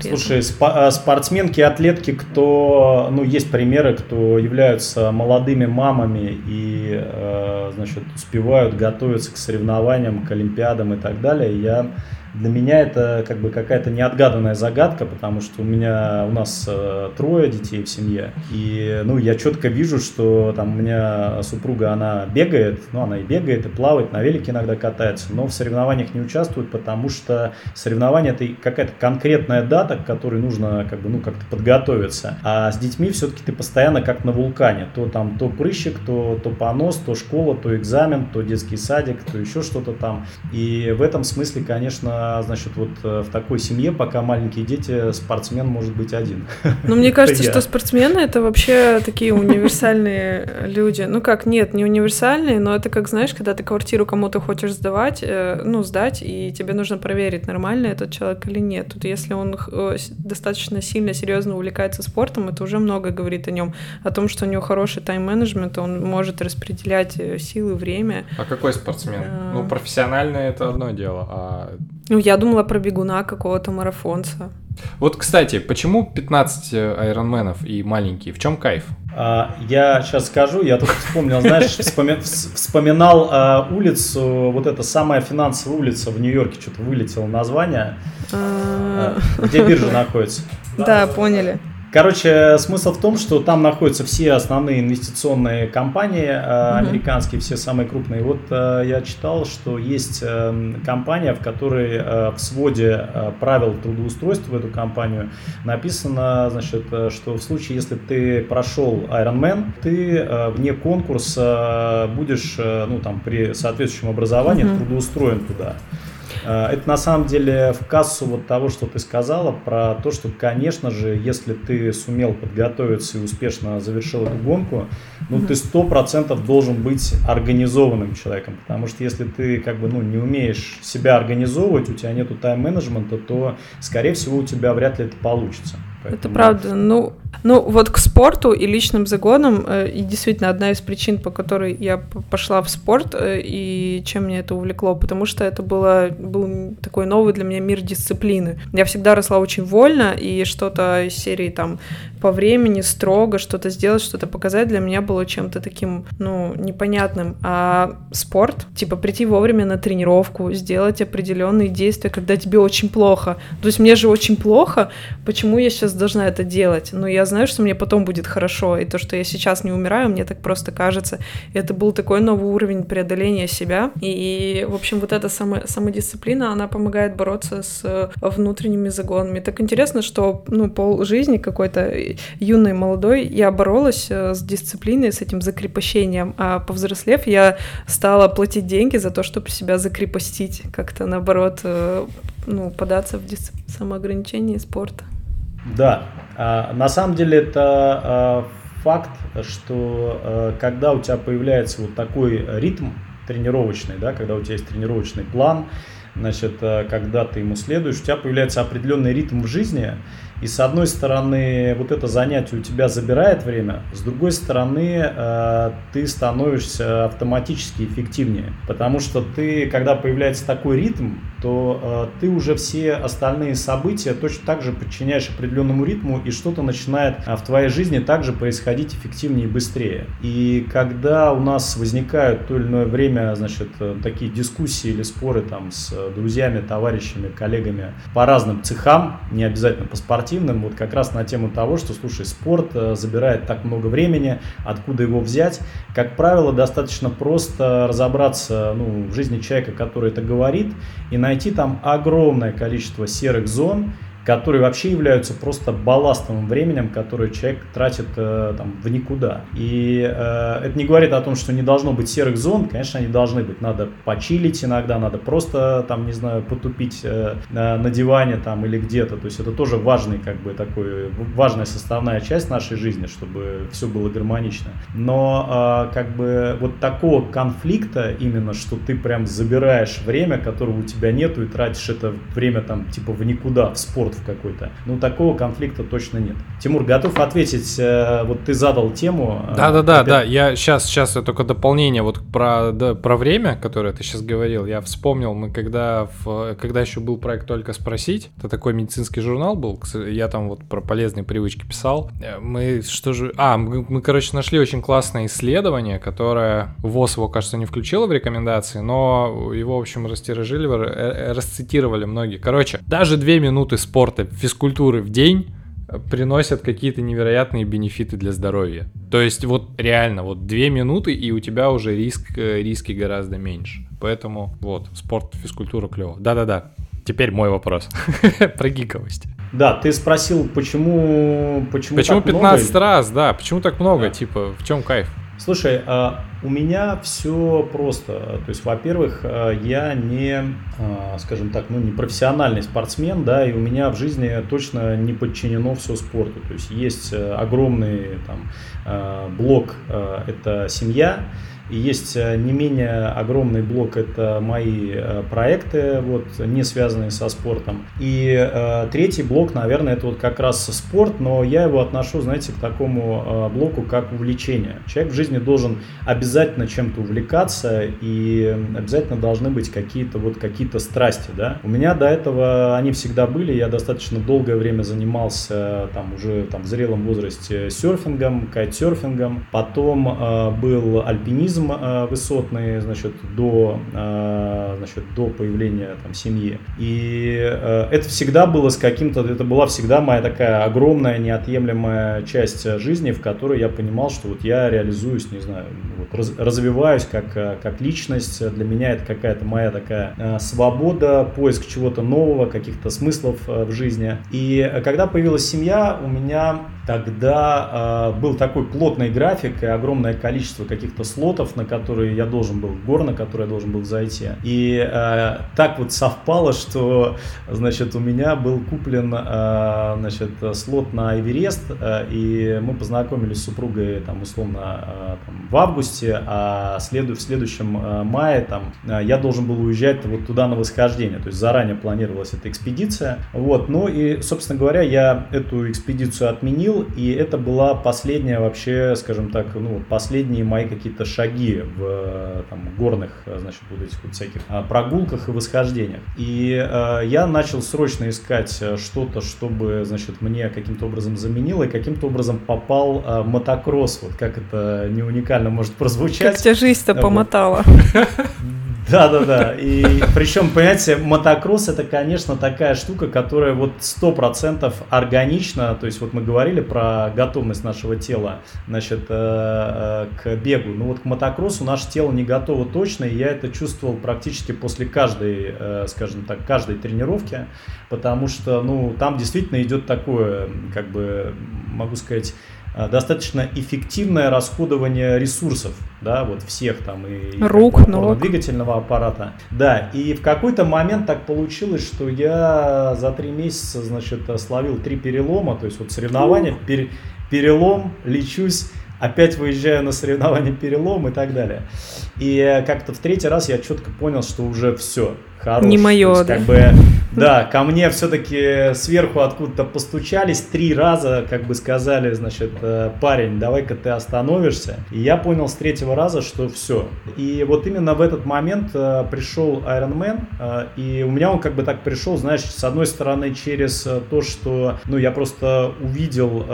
Слушай, спа- спортсменки, атлетки, кто, ну, есть примеры, кто являются молодыми мамами и, э, значит, успевают готовиться к соревнованиям, к олимпиадам и так далее. Я для меня это как бы какая-то неотгаданная загадка, потому что у меня, у нас э, трое детей в семье, и, ну, я четко вижу, что там у меня супруга, она бегает, ну, она и бегает, и плавает, на велике иногда катается, но в соревнованиях не участвует, потому что соревнование это какая-то конкретная дата, к которой нужно, как бы, ну, как-то подготовиться, а с детьми все-таки ты постоянно как на вулкане, то там, то прыщик, то, то понос, то школа, то экзамен, то детский садик, то еще что-то там, и в этом смысле, конечно, значит, вот э, в такой семье, пока маленькие дети, спортсмен может быть один. Ну, мне кажется, что спортсмены это вообще такие универсальные люди. Ну как, нет, не универсальные, но это как, знаешь, когда ты квартиру кому-то хочешь сдавать, э, ну, сдать, и тебе нужно проверить, нормально этот человек или нет. Тут если он э, достаточно сильно, серьезно увлекается спортом, это уже много говорит о нем, о том, что у него хороший тайм-менеджмент, он может распределять силы, время. А какой спортсмен? Ну, профессиональный это одно дело, а ну, я думала про бегуна какого-то марафонца. Вот, кстати, почему 15 айронменов и маленькие? В чем кайф? А, я сейчас скажу, я тут вспомнил, знаешь, вспоми, вспоминал а, улицу, вот эта самая финансовая улица в Нью-Йорке, что-то вылетело название, а... где биржа находится. Да, поняли. Короче, смысл в том, что там находятся все основные инвестиционные компании э, американские, все самые крупные. Вот э, я читал, что есть э, компания, в которой э, в своде э, правил трудоустройства в эту компанию написано, значит, э, что в случае, если ты прошел Ironman, ты э, вне конкурса будешь, э, ну там при соответствующем образовании uh-huh. трудоустроен туда. Э, это на самом деле в кассу вот того, что ты сказала, про то, что, конечно же, если ты сумел подготовиться и успешно завершил эту гонку, ну, mm-hmm. ты сто процентов должен быть организованным человеком, потому что если ты как бы, ну, не умеешь себя организовывать, у тебя нету тайм-менеджмента, то, скорее всего, у тебя вряд ли это получится. Поэтому... Это правда. Ну, ну, вот к спорту и личным загонам, э, и действительно одна из причин, по которой я пошла в спорт, э, и чем мне это увлекло, потому что это было, был такой новый для меня мир дисциплины. Я всегда росла очень вольно, и что-то из серии там по времени строго что-то сделать, что-то показать для меня было чем-то таким, ну, непонятным. А спорт, типа прийти вовремя на тренировку, сделать определенные действия, когда тебе очень плохо. То есть мне же очень плохо, почему я сейчас должна это делать? Но я знаю, что мне потом будет хорошо, и то, что я сейчас не умираю, мне так просто кажется. Это был такой новый уровень преодоления себя. И, в общем, вот эта само, самодисциплина, она помогает бороться с внутренними загонами. Так интересно, что, ну, пол жизни какой-то юной, молодой, я боролась э, с дисциплиной, с этим закрепощением, а повзрослев, я стала платить деньги за то, чтобы себя закрепостить, как-то наоборот, э, ну, податься в дисцип... самоограничение спорта. Да, а, на самом деле это а, факт, что а, когда у тебя появляется вот такой ритм тренировочный, да, когда у тебя есть тренировочный план, значит, когда ты ему следуешь, у тебя появляется определенный ритм в жизни, и с одной стороны, вот это занятие у тебя забирает время, с другой стороны, ты становишься автоматически эффективнее. Потому что ты, когда появляется такой ритм, то э, ты уже все остальные события точно так же подчиняешь определенному ритму, и что-то начинает э, в твоей жизни также происходить эффективнее и быстрее. И когда у нас возникают то или иное время, значит, э, такие дискуссии или споры там с друзьями, товарищами, коллегами по разным цехам, не обязательно по спортивным, вот как раз на тему того, что, слушай, спорт э, забирает так много времени, откуда его взять, как правило, достаточно просто разобраться ну, в жизни человека, который это говорит, и найти там огромное количество серых зон, которые вообще являются просто балластовым временем, которое человек тратит э, там, в никуда. И э, это не говорит о том, что не должно быть серых зон, конечно, они должны быть. Надо почилить иногда, надо просто, там, не знаю, потупить э, на, диване там или где-то. То есть это тоже важный, как бы, такой, важная составная часть нашей жизни, чтобы все было гармонично. Но э, как бы вот такого конфликта именно, что ты прям забираешь время, которого у тебя нету и тратишь это время там типа в никуда, в спорт, в какой-то. Ну, такого конфликта точно нет. Тимур, готов ответить? Э, вот ты задал тему. Э, Да-да-да, да. Я сейчас, сейчас я только дополнение вот про, да, про время, которое ты сейчас говорил. Я вспомнил, мы когда, в, когда еще был проект «Только спросить», это такой медицинский журнал был, я там вот про полезные привычки писал. Э, мы что же... А, мы, мы короче, нашли очень классное исследование, которое ВОЗ его, кажется, не включило в рекомендации, но его, в общем, растиражили, расцитировали многие. Короче, даже две минуты спорта спорта, физкультуры в день приносят какие-то невероятные бенефиты для здоровья. То есть вот реально, вот две минуты, и у тебя уже риск, э, риски гораздо меньше. Поэтому вот, спорт, физкультура клево. Да-да-да. Теперь мой вопрос про гиковость. Да, ты спросил, почему... Почему, почему 15 много? раз, да, почему так много, да. типа, в чем кайф? Слушай, а, у меня все просто. То есть, во-первых, а, я не, а, скажем так, ну, не профессиональный спортсмен, да, и у меня в жизни точно не подчинено все спорту. То есть есть э, огромный там блок, это семья, и есть э, не менее огромный блок, это мои э, проекты, вот, не связанные со спортом. И э, третий блок, наверное, это вот как раз спорт, но я его отношу, знаете, к такому э, блоку, как увлечение. Человек в жизни должен обязательно чем-то увлекаться, и обязательно должны быть какие-то вот какие-то страсти, да. У меня до этого они всегда были, я достаточно долгое время занимался там уже там в зрелом возрасте серфингом, кайтсерфингом, потом э, был альпинизм, туризм э, высотный, значит, до, э, значит, до появления там семьи. И э, это всегда было с каким-то, это была всегда моя такая огромная неотъемлемая часть жизни, в которой я понимал, что вот я реализуюсь, не знаю, вот, раз, развиваюсь как, как личность. Для меня это какая-то моя такая свобода, поиск чего-то нового, каких-то смыслов в жизни. И когда появилась семья, у меня тогда был такой плотный график и огромное количество каких-то слотов, на которые я должен был, гор, на которые я должен был зайти. И э, так вот совпало, что, значит, у меня был куплен, э, значит, слот на Эверест, э, и мы познакомились с супругой, там, условно, э, там, в августе, а следу, в следующем э, мае, там, э, я должен был уезжать вот туда на восхождение, то есть заранее планировалась эта экспедиция, вот, ну и, собственно говоря, я эту экспедицию отменил, и это была последняя вообще, скажем так, ну, последние мои какие-то шаги в там, горных, значит, вот этих вот всяких а, прогулках и восхождениях. И э, я начал срочно искать э, что-то, чтобы, значит, мне каким-то образом заменило и каким-то образом попал э, мотокросс. Вот как это не уникально может прозвучать. Как тебя жизнь-то вот. помотала. Да, да, да. И причем, понимаете, мотокросс это, конечно, такая штука, которая вот сто процентов органична. То есть вот мы говорили про готовность нашего тела, значит, э, э, к бегу. Ну вот к мотокроссу наше тело не готово точно, и я это чувствовал практически после каждой, э, скажем так, каждой тренировки, потому что, ну, там действительно идет такое, как бы, могу сказать, достаточно эффективное расходование ресурсов, да, вот всех там и рук, ног, двигательного аппарата. Да, и в какой-то момент так получилось, что я за три месяца, значит, словил три перелома, то есть вот соревнования, пер, перелом, лечусь, опять выезжаю на соревнования, перелом и так далее. И как-то в третий раз я четко понял, что уже все, хорош. Не мое, да? Как бы Да, ко мне все-таки сверху откуда-то постучались три раза, как бы сказали, значит, э, парень, давай-ка ты остановишься. И я понял с третьего раза, что все. И вот именно в этот момент э, пришел Iron Man, э, и у меня он как бы так пришел, знаешь, с одной стороны через то, что, ну, я просто увидел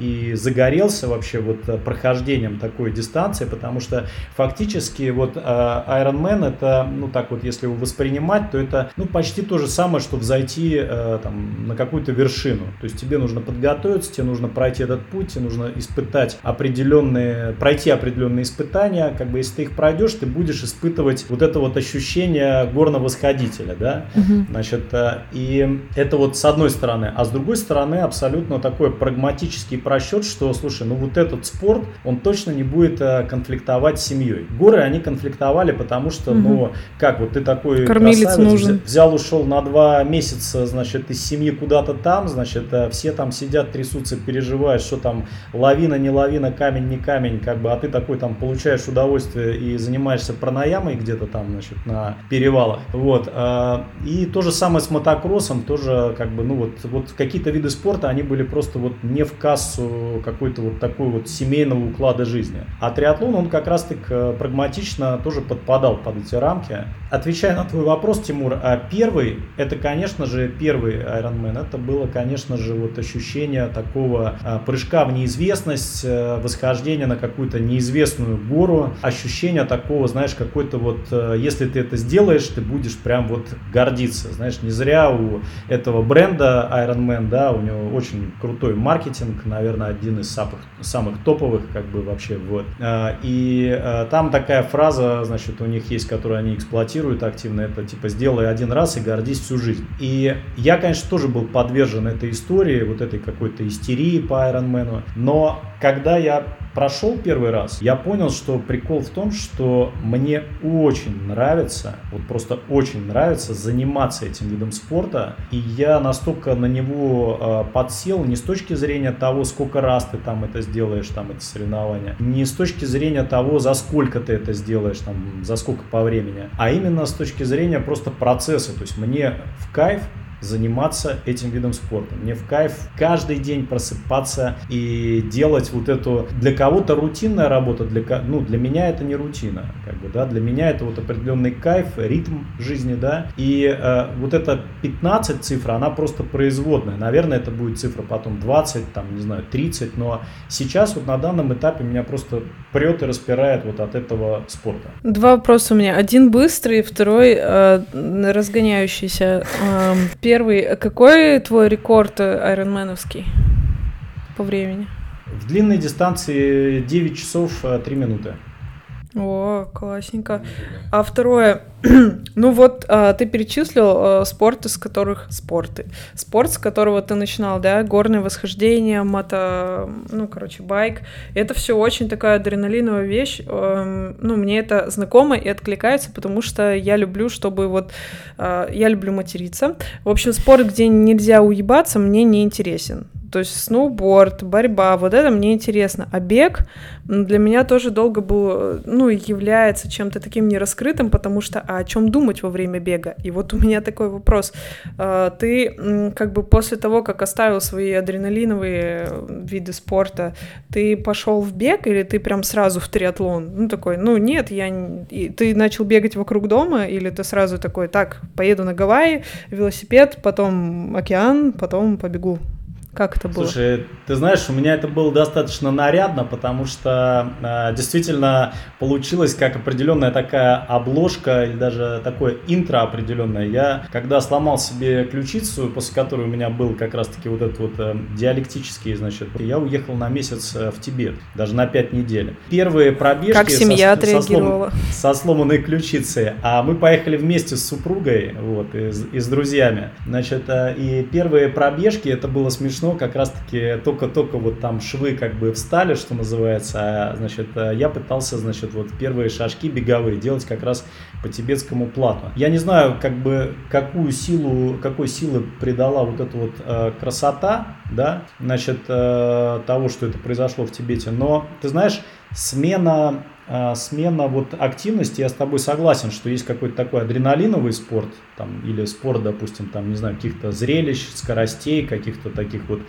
и загорелся вообще вот прохождением такой дистанции, потому что фактически вот Iron Man это, ну, так вот, если его воспринимать, то это, ну, почти то же самое, чтобы зайти э, там, на какую-то вершину. То есть тебе нужно подготовиться, тебе нужно пройти этот путь, тебе нужно испытать определенные, пройти определенные испытания. Как бы если ты их пройдешь, ты будешь испытывать вот это вот ощущение горного восходителя, да. Угу. Значит, э, и это вот с одной стороны. А с другой стороны абсолютно такой прагматический просчет, что, слушай, ну вот этот спорт, он точно не будет э, конфликтовать с семьей. Горы, они конфликтовали, потому что, угу. ну, как вот ты такой Кормилец красавец, нужен. взял, ушел на два месяца, значит, из семьи куда-то там, значит, э, все там сидят, трясутся, переживают, что там лавина, не лавина, камень, не камень, как бы, а ты такой там получаешь удовольствие и занимаешься пранаямой где-то там, значит, на перевалах, вот. Э, и то же самое с мотокроссом, тоже, как бы, ну вот, вот какие-то виды спорта, они были просто вот не в кассу какой-то вот такой вот семейного уклада жизни. А триатлон, он как раз-таки э, прагматично тоже подпадал под эти рамки. Отвечая на твой вопрос, Тимур, а первый, это, конечно же, первый Ironman, это было, конечно же, вот ощущение такого а, прыжка в неизвестность, а, восхождения на какую-то неизвестную гору, ощущение такого, знаешь, какой-то вот, а, если ты это сделаешь, ты будешь прям вот гордиться, знаешь, не зря у этого бренда Ironman, да, у него очень крутой маркетинг, наверное, один из самых, самых топовых, как бы вообще, вот. И там такая фраза, значит, у них есть, которую они эксплуатируют активно, это типа сделай один раз и гордись всю жизнь. И я, конечно, тоже был подвержен этой истории, вот этой какой-то истерии по Ironman, но когда я прошел первый раз, я понял, что прикол в том, что мне очень нравится, вот просто очень нравится заниматься этим видом спорта, и я настолько на него э, подсел не с точки зрения того, сколько раз ты там это сделаешь, там это соревнование, не с точки зрения того, за сколько ты это сделаешь, там, за сколько по времени, а именно с точки зрения просто процесса, то есть мне в кайф заниматься этим видом спорта. Мне в кайф каждый день просыпаться и делать вот эту для кого-то рутинная работа, для, ну, для меня это не рутина, как бы, да, для меня это вот определенный кайф, ритм жизни, да, и э, вот эта 15 цифра, она просто производная, наверное, это будет цифра потом 20, там, не знаю, 30, но сейчас вот на данном этапе меня просто прет и распирает вот от этого спорта. Два вопроса у меня, один быстрый, второй э, разгоняющийся. Э, Первый. Какой твой рекорд айронменовский по времени? В длинной дистанции 9 часов 3 минуты. О, классненько. А второе, ну вот а, ты перечислил а, спорты, с которых спорты, спорт, с которого ты начинал, да, горное восхождение, мото, ну короче байк. Это все очень такая адреналиновая вещь. А, ну мне это знакомо и откликается, потому что я люблю, чтобы вот а, я люблю материться. В общем, спорт, где нельзя уебаться, мне не интересен. То есть сноуборд, борьба, вот это мне интересно. А бег для меня тоже долго был, ну, является чем-то таким нераскрытым, потому что а о чем думать во время бега? И вот у меня такой вопрос. А, ты как бы после того, как оставил свои адреналиновые виды спорта, ты пошел в бег или ты прям сразу в триатлон? Ну, такой, ну, нет, я... И ты начал бегать вокруг дома или ты сразу такой, так, поеду на Гавайи, велосипед, потом океан, потом побегу? Как это было? Слушай, ты знаешь, у меня это было достаточно нарядно, потому что э, действительно получилось как определенная такая обложка или даже такое интро определенное. Я, когда сломал себе ключицу, после которой у меня был как раз-таки вот этот вот э, диалектический, значит, я уехал на месяц э, в Тибет, даже на пять недель. Первые пробежки как семья со, отреагировала? Со, со сломанной ключицей. А мы поехали вместе с супругой, вот, и, и с друзьями. Значит, э, и первые пробежки, это было смешно смешно, как раз-таки только-только вот там швы как бы встали, что называется, а, значит, э, я пытался, значит, вот первые шажки беговые делать как раз по тибетскому плату. Я не знаю, как бы, какую силу, какой силы придала вот эта вот э, красота, да, значит, э, того, что это произошло в Тибете, но, ты знаешь, смена смена вот активности, я с тобой согласен, что есть какой-то такой адреналиновый спорт, там, или спорт, допустим, там, не знаю, каких-то зрелищ, скоростей, каких-то таких вот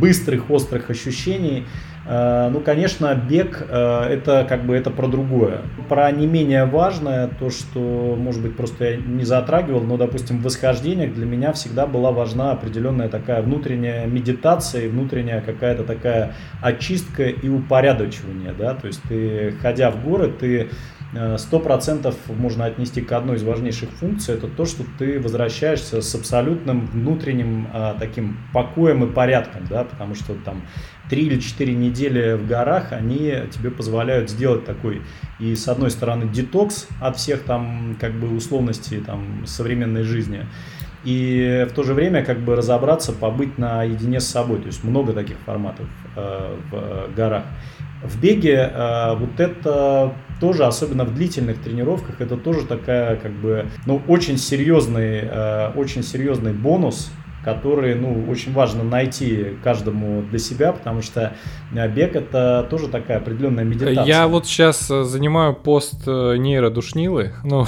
быстрых, острых ощущений. Э, ну, конечно, бег э, это как бы это про другое. Про не менее важное, то, что, может быть, просто я не затрагивал, но, допустим, в восхождениях для меня всегда была важна определенная такая внутренняя медитация, внутренняя какая-то такая очистка и упорядочивание, да, то есть ты, ходя в горы, ты Э, сто процентов можно отнести к одной из важнейших функций, это то, что ты возвращаешься с абсолютным внутренним а, таким покоем и порядком, да, потому что там три или четыре недели в горах, они тебе позволяют сделать такой и с одной стороны детокс от всех там как бы условностей там современной жизни, и в то же время как бы разобраться, побыть наедине с собой, то есть много таких форматов э, в горах. В беге э, вот это тоже, особенно в длительных тренировках, это тоже такая, как бы, ну, очень серьезный, э, очень серьезный бонус которые, ну, очень важно найти каждому для себя, потому что э, бег это тоже такая определенная медитация. Я вот сейчас э, занимаю пост э, нейродушнилы, ну,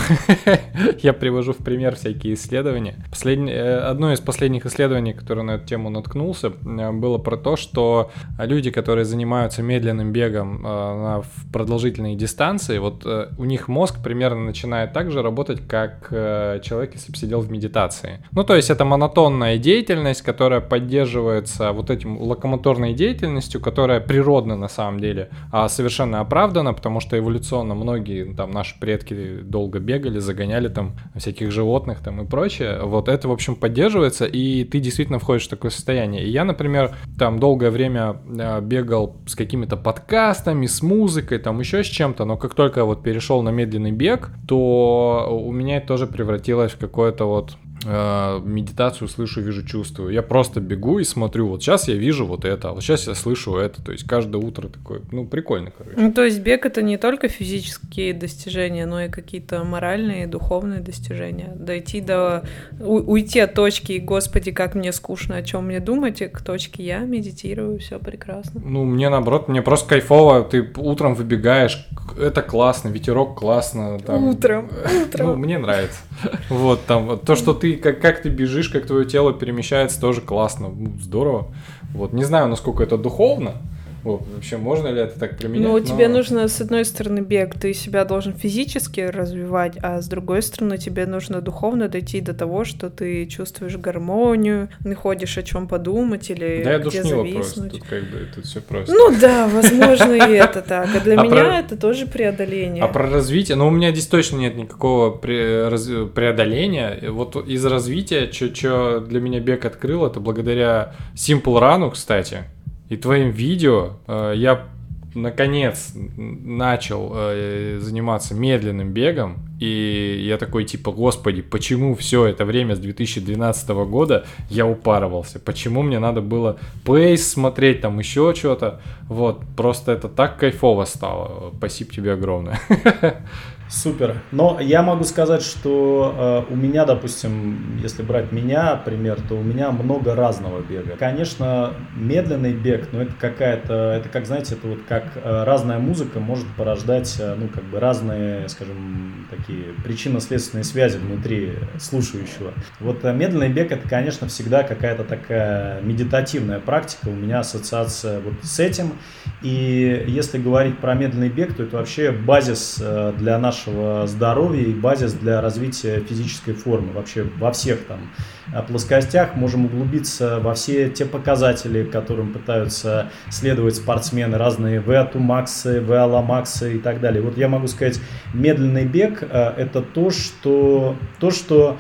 я привожу в пример всякие исследования. Последнее, одно из последних исследований, которое на эту тему наткнулся, было про то, что люди, которые занимаются медленным бегом на продолжительные дистанции, вот у них мозг примерно начинает так же работать, как человек, если бы сидел в медитации. Ну, то есть это монотонная деятельность, которая поддерживается вот этим локомоторной деятельностью, которая природна на самом деле, а совершенно оправдана, потому что эволюционно многие там наши предки долго бегали, загоняли там всяких животных там и прочее. Вот это, в общем, поддерживается, и ты действительно входишь в такое состояние. И я, например, там долгое время а, бегал с какими-то подкастами, с музыкой, там еще с чем-то, но как только вот перешел на медленный бег, то у меня это тоже превратилось в какое-то вот э, медитацию слышу, вижу, чувствую. Я просто бегу и смотрю, вот сейчас я вижу вот это, а вот сейчас я слышу это. То есть каждое утро такое, ну, прикольно, короче. Ну, то есть бег это не только физические достижения, но и какие-то моральные, духовные достижения. Дойти до... У, уйти от точки, господи, как мне скучно, о чем мне думать, и к точке я медитирую, все прекрасно. Ну, мне наоборот, мне просто кайфово, ты утром выбегаешь, это классно, ветерок классно. Там... Утром, утром. Ну, мне нравится. Вот, там, то, что ты, как, как ты бежишь, как твое тело перемещается, тоже классно, здорово. Вот, не знаю, насколько это духовно, вообще можно ли это так применять? Ну, но... тебе нужно, с одной стороны, бег, ты себя должен физически развивать, а с другой стороны, тебе нужно духовно дойти до того, что ты чувствуешь гармонию, находишь о чем подумать или да, где я зависнуть. просто, тут как бы тут все просто. Ну да, возможно, и это так. А для а меня это тоже преодоление. А про развитие, ну у меня здесь точно нет никакого преодоления. Вот из развития, что для меня бег открыл, это благодаря Simple Run, кстати и твоим видео э, я наконец начал э, заниматься медленным бегом, и я такой типа, господи, почему все это время с 2012 года я упарывался? Почему мне надо было пейс смотреть, там еще что-то? Вот, просто это так кайфово стало. Спасибо тебе огромное. Супер. Но я могу сказать, что э, у меня, допустим, если брать меня, пример, то у меня много разного бега. Конечно, медленный бег, но это какая-то, это как, знаете, это вот как э, разная музыка может порождать, э, ну, как бы разные, скажем, такие причинно-следственные связи внутри слушающего. Вот э, медленный бег это, конечно, всегда какая-то такая медитативная практика. У меня ассоциация вот с этим. И если говорить про медленный бег, то это вообще базис э, для нашего нашего здоровья и базис для развития физической формы вообще во всех там э, плоскостях. Можем углубиться во все те показатели, которым пытаются следовать спортсмены, разные VO2 максы, VO максы и так далее. Вот я могу сказать, медленный бег э, это то, что, то, что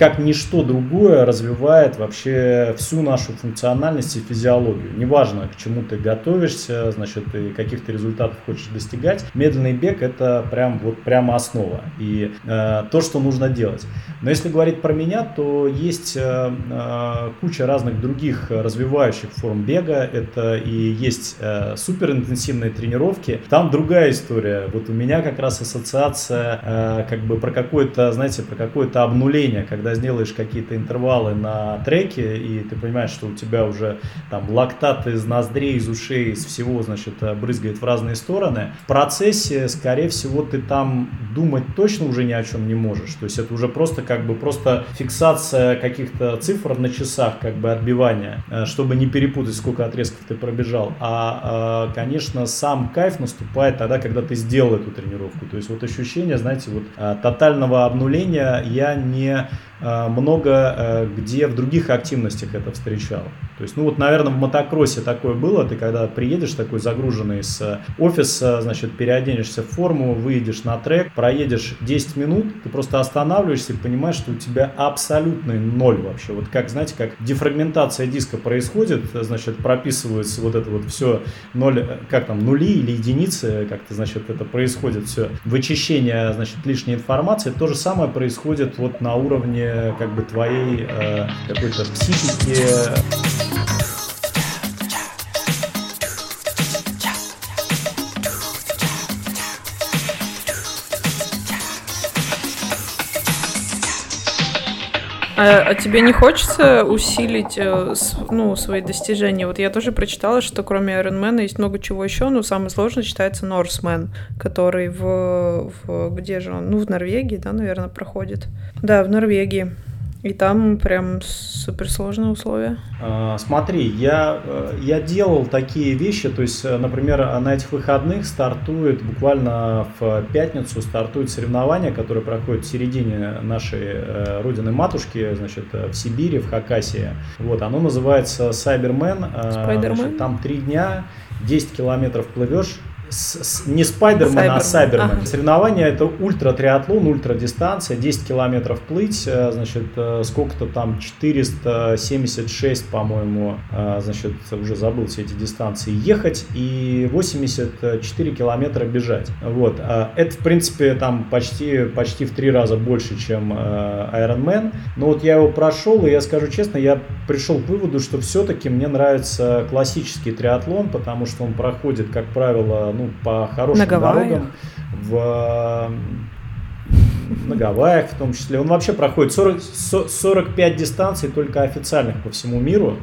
как ничто другое развивает вообще всю нашу функциональность и физиологию. Неважно, к чему ты готовишься, значит, и каких то результатов хочешь достигать. Медленный бег это прям вот прямо основа и э, то, что нужно делать. Но если говорить про меня, то есть э, э, куча разных других развивающих форм бега. Это и есть э, суперинтенсивные тренировки. Там другая история. Вот у меня как раз ассоциация э, как бы про какое-то, знаете, про какое-то обнуление, когда когда сделаешь какие-то интервалы на треке, и ты понимаешь, что у тебя уже там лактат из ноздрей, из ушей, из всего, значит, брызгает в разные стороны, в процессе, скорее всего, ты там думать точно уже ни о чем не можешь. То есть это уже просто как бы просто фиксация каких-то цифр на часах, как бы отбивания, э, чтобы не перепутать, сколько отрезков ты пробежал. А, э, конечно, сам кайф наступает тогда, когда ты сделал эту тренировку. То есть вот ощущение, знаете, вот э, тотального обнуления я не Э, много э, где в других активностях это встречал. То есть, ну вот, наверное, в мотокроссе такое было, ты когда приедешь такой загруженный с офиса, значит, переоденешься в форму, выйдешь на трек, проедешь 10 минут, ты просто останавливаешься и понимаешь, что у тебя абсолютный ноль вообще. Вот как, знаете, как дефрагментация диска происходит, значит, прописывается вот это вот все ноль, как там, нули или единицы, как-то, значит, это происходит все, вычищение, значит, лишней информации, то же самое происходит вот на уровне как бы твоей э, какой-то психики. А, а тебе не хочется усилить э, ну, свои достижения? Вот я тоже прочитала, что кроме Ironman есть много чего еще, но самый сложный считается Norseman, который в, в где же он? Ну, в Норвегии, да, наверное, проходит. Да, в Норвегии. И там прям суперсложные условия. А, смотри, я, э, я делал такие вещи, то есть, э, например, на этих выходных стартует, буквально в пятницу стартует соревнование, которое проходит в середине нашей э, родины-матушки, значит, в Сибири, в Хакасии. Вот, оно называется Cyberman. Spider-Man? Там три дня, 10 километров плывешь, с, с, не Спайдермен, а Сайбермен. Ага. Соревнования это ультра триатлон, ультра дистанция, 10 километров плыть, э, значит, э, сколько-то там 476, по-моему, э, значит, уже забыл все эти дистанции, ехать и 84 километра бежать. Вот. Это, в принципе, там почти, почти в три раза больше, чем Ironman. Но вот я его прошел, и я скажу честно, я пришел к выводу, что все-таки мне нравится классический триатлон, потому что он проходит, как правило, ну, по хорошим дорогам в на Гавайях в том числе. Он вообще проходит 40, 45 дистанций только официальных по всему миру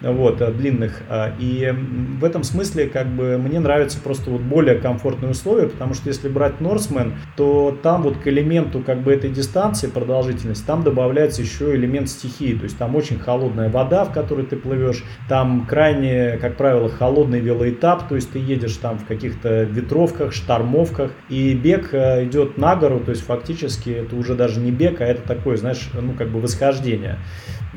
вот, э, длинных. А, и в этом смысле как бы мне нравятся просто вот более комфортные условия, потому что если брать Норсмен, то там вот к элементу как бы этой дистанции, продолжительности, там добавляется еще элемент стихии, то есть там очень холодная вода, в которой ты плывешь, там крайне, как правило, холодный велоэтап, то есть ты едешь там в каких-то ветровках, штормовках, и бег э, идет на гору, то есть фактически это уже даже не бег, а это такое, знаешь, ну как бы восхождение.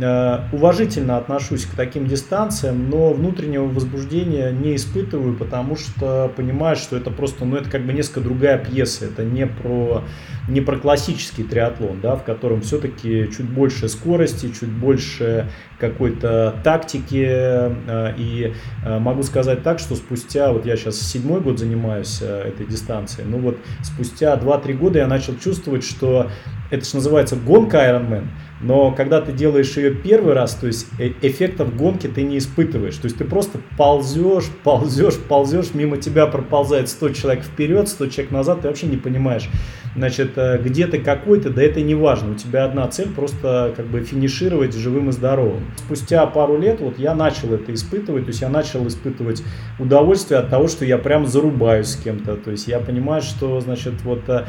Э, уважительно отношусь к таким дистанциям, но внутреннего возбуждения не испытываю, потому что понимаю, что это просто, ну это как бы несколько другая пьеса, это не про, не про классический триатлон, да, в котором все-таки чуть больше скорости, чуть больше какой-то тактики, э, и э, могу сказать так, что спустя, вот я сейчас седьмой год занимаюсь этой дистанцией, ну вот спустя 2-3 года я начал чувствовать, что это что называется гонка Ironman, но когда ты делаешь ее первый раз, то есть э, эффектов гонки ты не испытываешь. То есть ты просто ползешь, ползешь, ползешь, мимо тебя проползает 100 человек вперед, 100 человек назад, ты вообще не понимаешь, значит, э, где ты какой-то, да это не важно. У тебя одна цель просто как бы финишировать живым и здоровым. Спустя пару лет вот я начал это испытывать, то есть я начал испытывать удовольствие от того, что я прям зарубаюсь с кем-то. То есть я понимаю, что, значит, вот э,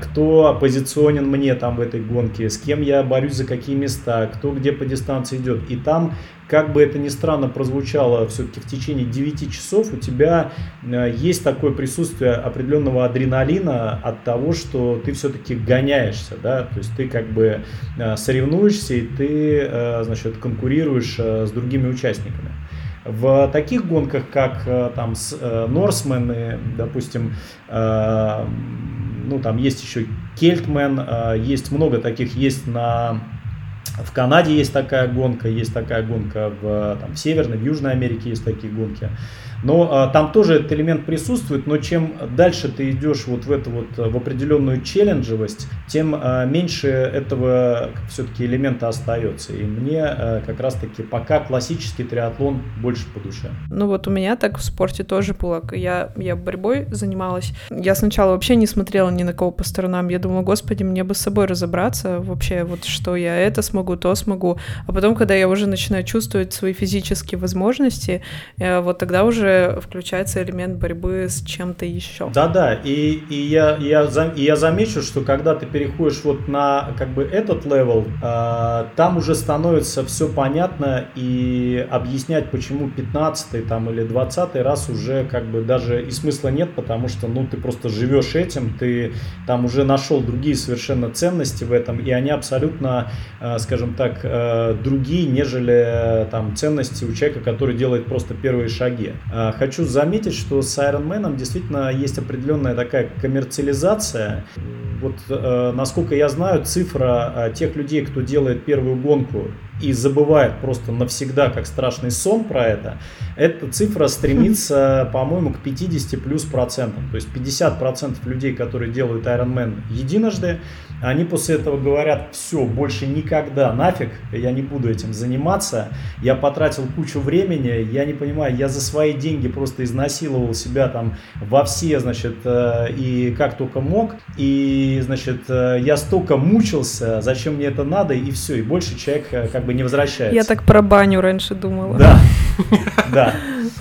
кто оппозиционен мне там в этой гонке, с кем я борюсь за какие места, кто где по дистанции идет. И там, как бы это ни странно прозвучало, все-таки в течение 9 часов у тебя э, есть такое присутствие определенного адреналина от того, что ты все-таки гоняешься, да, то есть ты как бы э, соревнуешься и ты, э, значит, конкурируешь с другими участниками. В таких гонках, как там с Норсмены, допустим, ну там есть еще Кельтмен, есть много таких, есть на в Канаде есть такая гонка, есть такая гонка в, там, в Северной, в Южной Америке есть такие гонки. Но а, там тоже этот элемент присутствует, но чем дальше ты идешь вот в эту вот в определенную челленджевость, тем а, меньше этого все-таки элемента остается. И мне а, как раз-таки пока классический триатлон больше по душе. Ну вот у меня так в спорте тоже было. Я, я борьбой занималась. Я сначала вообще не смотрела ни на кого по сторонам. Я думала, господи, мне бы с собой разобраться вообще, вот что я это смогу, то смогу. А потом, когда я уже начинаю чувствовать свои физические возможности, э, вот тогда уже включается элемент борьбы с чем-то еще. Да-да, и, и, я, я, и я замечу, что когда ты переходишь вот на как бы этот level, э, там уже становится все понятно и объяснять, почему 15 там или 20 раз уже как бы даже и смысла нет, потому что ну ты просто живешь этим, ты там уже нашел другие совершенно ценности в этом, и они абсолютно, э, скажем так, э, другие, нежели э, там ценности у человека, который делает просто первые шаги. Хочу заметить, что с Iron Man действительно есть определенная такая коммерциализация. Вот насколько я знаю, цифра тех людей, кто делает первую гонку и забывает просто навсегда, как страшный сон про это, эта цифра стремится, по-моему, к 50 плюс процентам. То есть 50 процентов людей, которые делают Ironman единожды, они после этого говорят, все, больше никогда, нафиг, я не буду этим заниматься, я потратил кучу времени, я не понимаю, я за свои деньги просто изнасиловал себя там во все, значит, э, и как только мог, и, значит, э, я столько мучился, зачем мне это надо, и все, и больше человек э, как бы не возвращается. Я так про баню раньше думала. Да, да.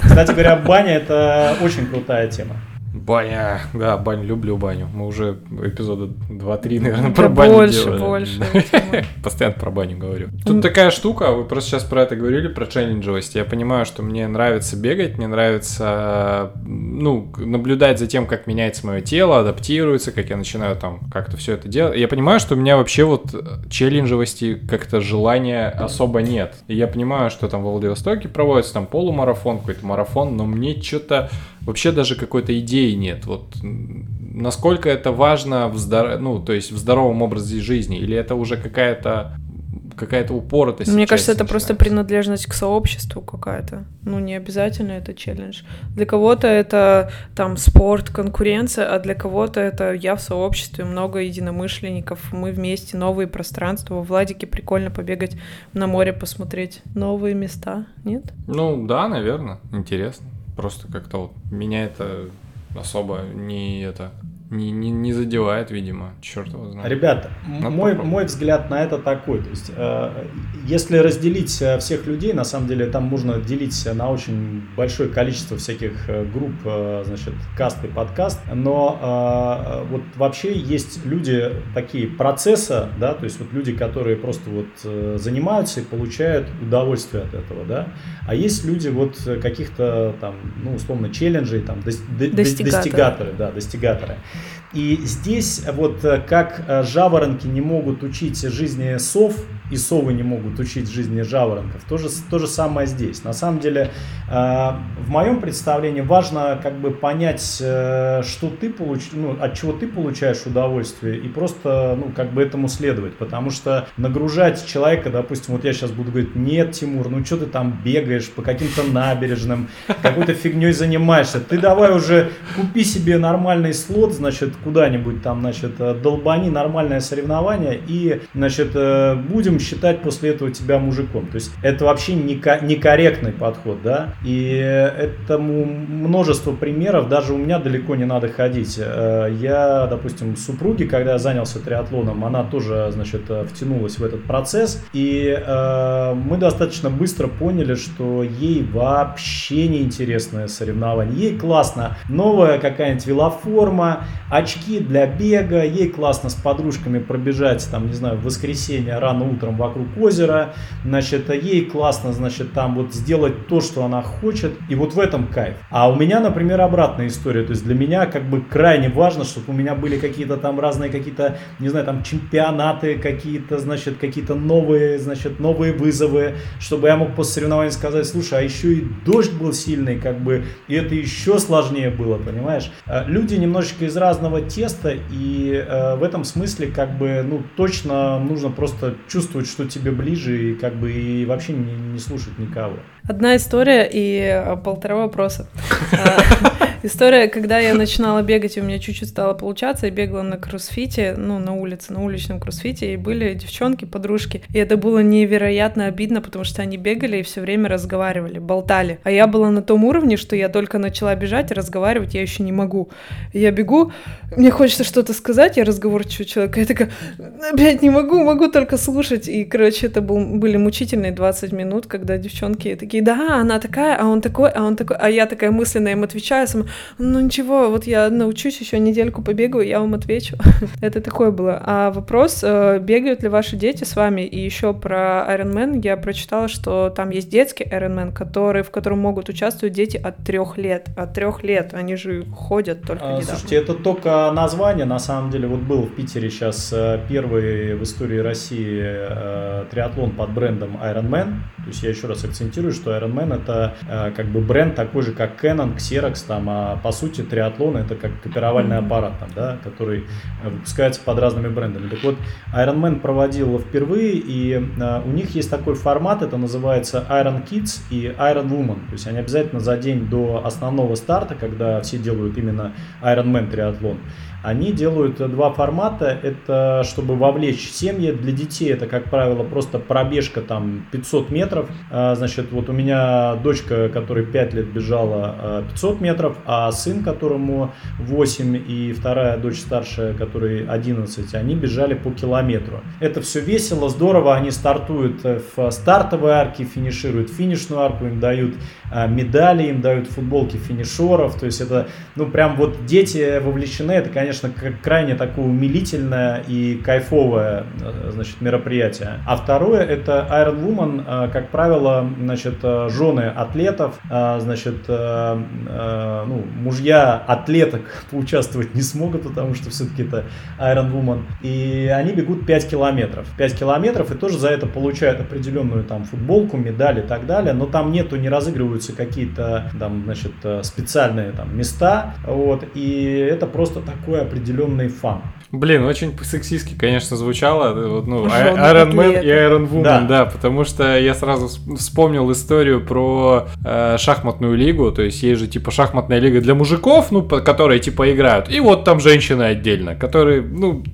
Кстати говоря, баня это очень крутая тема. Баня, да, баню, люблю баню. Мы уже эпизода 2-3, наверное, про да баню больше, делали. больше. Постоянно про баню говорю. Тут такая штука, вы просто сейчас про это говорили, про челленджевость. Я понимаю, что мне нравится бегать, мне нравится, ну, наблюдать за тем, как меняется мое тело, адаптируется, как я начинаю там как-то все это делать. Я понимаю, что у меня вообще вот челленджевости как-то желания особо нет. И я понимаю, что там в Владивостоке проводится там полумарафон, какой-то марафон, но мне что-то вообще даже какой-то идеи нет. Вот насколько это важно в здор... ну, то есть в здоровом образе жизни, или это уже какая-то какая-то упоротость. Мне кажется, это просто принадлежность к сообществу какая-то. Ну, не обязательно это челлендж. Для кого-то это там спорт, конкуренция, а для кого-то это я в сообществе, много единомышленников, мы вместе, новые пространства. В Владике прикольно побегать на море, посмотреть новые места, нет? Ну, да, наверное, интересно. Просто как-то вот меня это особо не это не, не, не задевает, видимо, черт его знает. Ребята, мой, мой взгляд на это такой, то есть, э, если разделить э, всех людей, на самом деле там можно делить на очень большое количество всяких э, групп, э, значит, каст и подкаст, но э, вот вообще есть люди такие процесса, да, то есть вот люди, которые просто вот э, занимаются и получают удовольствие от этого, да, а есть люди вот каких-то там, ну, условно, челленджей, там, достигаторы, достигаторы да, достигаторы. И здесь вот э, как э, жаворонки не могут учить жизни сов, и совы не могут учить жизни жаворонков, то же, то же самое здесь. На самом деле, э, в моем представлении важно как бы понять, что ты получ... ну, от чего ты получаешь удовольствие, и просто ну, как бы этому следовать. Потому что нагружать человека, допустим, вот я сейчас буду говорить, нет, Тимур, ну что ты там бегаешь по каким-то набережным, какой-то фигней занимаешься, ты давай уже купи себе нормальный слот, значит, куда-нибудь там, значит, э, долбани нормальное соревнование и, значит, э, будем считать после этого тебя мужиком. То есть это вообще некорректный подход, да, и этому множество примеров, даже у меня далеко не надо ходить. Э, я, допустим, супруги, когда я занялся триатлоном, она тоже, значит, втянулась в этот процесс, и мы достаточно быстро поняли, что ей вообще не интересное соревнование. Ей классно новая какая-нибудь велоформа, очки для бега, ей классно с подружками пробежать, там, не знаю, в воскресенье рано утром вокруг озера, значит, ей классно, значит, там вот сделать то, что она хочет, и вот в этом кайф. А у меня, например, обратная история, то есть для меня как бы крайне важно, чтобы у меня были какие-то там разные какие-то, не знаю, там чемпионаты какие-то, значит, какие-то новые, значит, новые вызовы, чтобы я мог после соревнований сказать, слушай, а еще и дождь был сильный, как бы, и это еще сложнее было, понимаешь? Э, люди немножечко из разного теста, и э, в этом смысле как бы, ну, точно нужно просто чувствовать чувствовать, что тебе ближе, и как бы и вообще не, не слушать никого. Одна история и э, полтора вопроса. А, история, когда я начинала бегать, и у меня чуть-чуть стало получаться, я бегала на кроссфите, ну, на улице, на уличном кроссфите, и были девчонки, подружки. И это было невероятно обидно, потому что они бегали и все время разговаривали, болтали. А я была на том уровне, что я только начала бежать, разговаривать я еще не могу. Я бегу, мне хочется что-то сказать, я разговорчивый человек, я такая, опять не могу, могу только слушать. И, короче, это был, были мучительные 20 минут, когда девчонки такие, да, она такая, а он такой, а он такой, а я такая мысленно им отвечаю, сама, ну ничего, вот я научусь еще недельку побегаю, я вам отвечу. Это такое было. А вопрос, э, бегают ли ваши дети с вами? И еще про Iron Man я прочитала, что там есть детский Iron Man, который, в котором могут участвовать дети от трех лет. От трех лет, они же ходят только а, недавно. Слушайте, это только название, на самом деле, вот был в Питере сейчас э, первый в истории России э, триатлон под брендом Iron Man. То есть я еще раз акцентирую, что Iron Man это как бы бренд такой же, как Canon, Xerox, там, а по сути триатлон это как копировальный аппарат, там, да, который э, выпускается под разными брендами. Так вот, Iron Man проводил впервые, и э, у них есть такой формат, это называется Iron Kids и Iron Woman. То есть они обязательно за день до основного старта, когда все делают именно Iron Man триатлон, они делают два формата. Это чтобы вовлечь семьи. Для детей это, как правило, просто пробежка там 500 метров. А, значит, вот у меня дочка, которой 5 лет бежала 500 а, метров, а сын, которому 8 и вторая дочь старшая, которой 11, они бежали по километру. Это все весело, здорово. Они стартуют в стартовой арке, финишируют финишную арку, им дают а, медали, им дают футболки финишеров. То есть это, ну, прям вот дети вовлечены. Это, конечно, крайне такое умилительное и кайфовое, э, значит, мероприятие. А второе, это Iron Woman, а, как правило, значит, э, жены атлетов, значит, э, ну, мужья атлеток поучаствовать не смогут, потому что все-таки это Iron Woman. И они бегут 5 километров. 5 километров и тоже за это получают определенную там футболку, медаль и так далее. Но там нету, не разыгрываются какие-то там, значит, э, специальные там места, вот, и это просто такой определенный фан. Блин, очень сексистски, конечно, звучало. Э, вот, ну, Iron Man и Iron Woman, да. да, потому что я сразу вспомнил историю про э, шахматную лигу, то есть есть же типа шахматная лига для мужиков, ну, которые типа играют, и вот там женщины отдельно, которые, ну...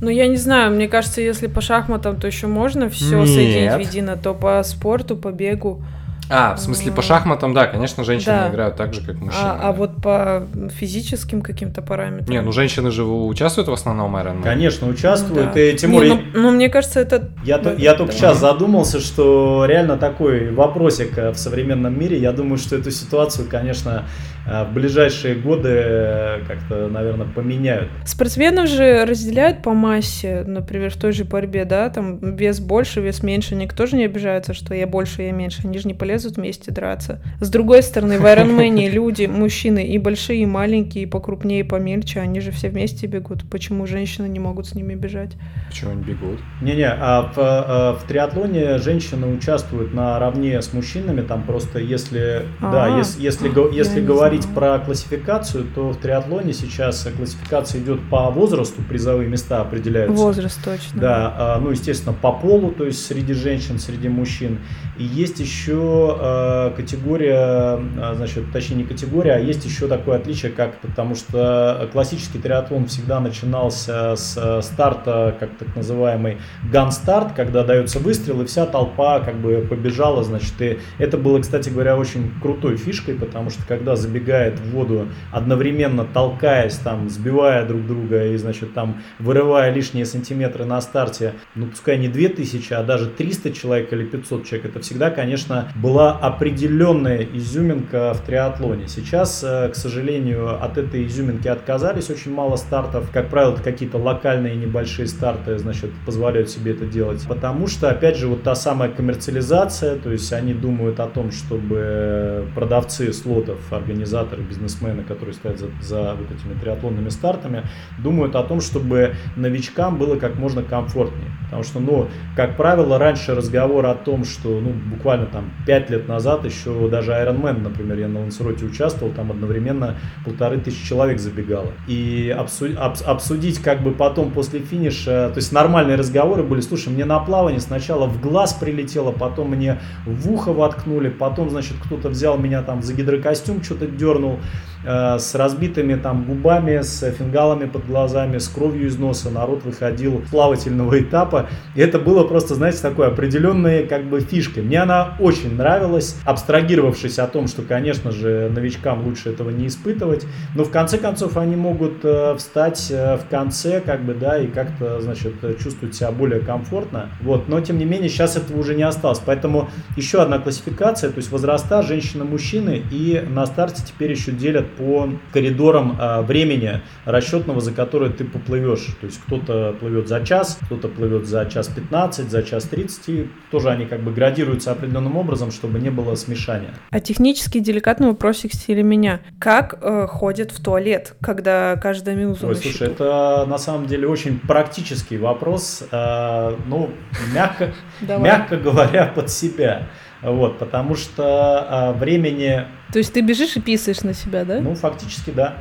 Ну, я не знаю, мне кажется, если по шахматам, то еще можно все соединить в едино, то по спорту, по бегу. А, в смысле, по шахматам, да, конечно, женщины да. играют так же, как мужчины. А, а вот по физическим каким-то параметрам? Не, ну женщины же участвуют в основном Iron Конечно, участвуют. Ну, да. И Тимур... Не, ну, ну, мне кажется, это... Я, ну, я только да. сейчас задумался, что реально такой вопросик э, в современном мире. Я думаю, что эту ситуацию, конечно, в ближайшие годы э, как-то, наверное, поменяют. Спортсменов же разделяют по массе, например, в той же борьбе, да, там вес больше, вес меньше. Никто же не обижается, что я больше, я меньше. Они же не полезут лезут вместе драться. С другой стороны, в Ironman люди, мужчины и большие, и маленькие, и покрупнее, и помельче, они же все вместе бегут. Почему женщины не могут с ними бежать? Почему они бегут? Не-не, а в, а, в триатлоне женщины участвуют наравне с мужчинами, там просто если, а, да, если, если, если говорить про классификацию, то в триатлоне сейчас классификация идет по возрасту, призовые места определяются. Возраст точно. Да, а, ну, естественно, по полу, то есть среди женщин, среди мужчин. И есть еще э, категория, э, значит, точнее не категория, а есть еще такое отличие, как потому что классический триатлон всегда начинался с старта, как так называемый ган-старт, когда дается выстрел, и вся толпа как бы побежала, значит, и это было, кстати говоря, очень крутой фишкой, потому что когда забегает в воду, одновременно толкаясь, там, сбивая друг друга и, значит, там, вырывая лишние сантиметры на старте, ну, пускай не 2000, а даже 300 человек или 500 человек, это всегда, конечно, была определенная изюминка в триатлоне. Сейчас, э, к сожалению, от этой изюминки отказались. Очень мало стартов. Как правило, какие-то локальные небольшие старты, значит, позволяют себе это делать. Потому что, опять же, вот та самая коммерциализация, то есть они думают о том, чтобы продавцы слотов, организаторы организаторы, бизнесмены, которые стоят за, за вот этими триатлонными стартами, думают о том, чтобы новичкам было как можно комфортнее. Потому что, ну, как правило, раньше разговор о том, что, ну, буквально там 5 лет назад еще даже Ironman, например, я на Лансероте участвовал, там одновременно полторы тысячи человек забегало. И обсудить, обсудить как бы потом после финиша, то есть нормальные разговоры были, слушай, мне на плавание сначала в глаз прилетело, потом мне в ухо воткнули, потом, значит, кто-то взял меня там за гидрокостюм, что-то Э, с разбитыми там губами, с фингалами под глазами, с кровью из носа. Народ выходил плавательного этапа. И это было просто, знаете, такой определенной как бы фишкой. Мне она очень нравилась, абстрагировавшись о том, что, конечно же, новичкам лучше этого не испытывать. Но в конце концов они могут э, встать э, в конце, как бы, да, и как-то, значит, чувствовать себя более комфортно. Вот. Но, тем не менее, сейчас этого уже не осталось. Поэтому еще одна классификация, то есть возраста женщины-мужчины, и на старте теперь еще делят по коридорам а, времени расчетного, за которое ты поплывешь. То есть кто-то плывет за час, кто-то плывет за час 15, за час 30. И тоже они как бы градируются определенным образом, чтобы не было смешания. А технически деликатный вопросик в стиле меня. Как э, ходят в туалет, когда каждая минута Ой, слушай, это на самом деле очень практический вопрос. Э, ну, мягко, мягко говоря, под себя. Вот, потому что э, времени то есть ты бежишь и писаешь на себя, да? Ну, фактически, да.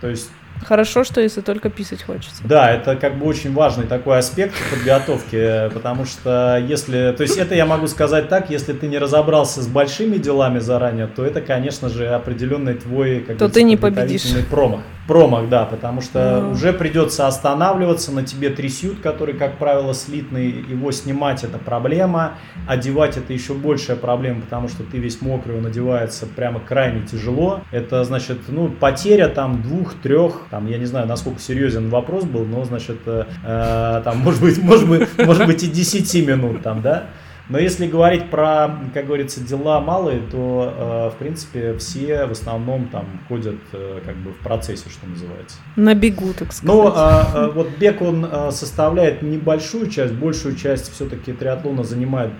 То есть Хорошо, что если только писать хочется. Да, это как бы очень важный такой аспект подготовки, потому что если, то есть это я могу сказать так, если ты не разобрался с большими делами заранее, то это, конечно же, определенный твой, как то ты не победишь. промах. Промах, да, потому что mm. уже придется останавливаться, на тебе трясют, который, как правило, слитный, его снимать это проблема, одевать это еще большая проблема, потому что ты весь мокрый, он одевается прямо крайне тяжело. Это, значит, ну, потеря там двух-трех там, я не знаю, насколько серьезен вопрос был, но, значит, э, э там, может быть, может быть, может быть и 10 минут там, да, но если говорить про, как говорится, дела малые, то, э, в принципе, все в основном там ходят э, как бы в процессе, что называется. На бегу, так сказать. Но э, вот бег, он составляет небольшую часть, большую часть все-таки триатлона занимает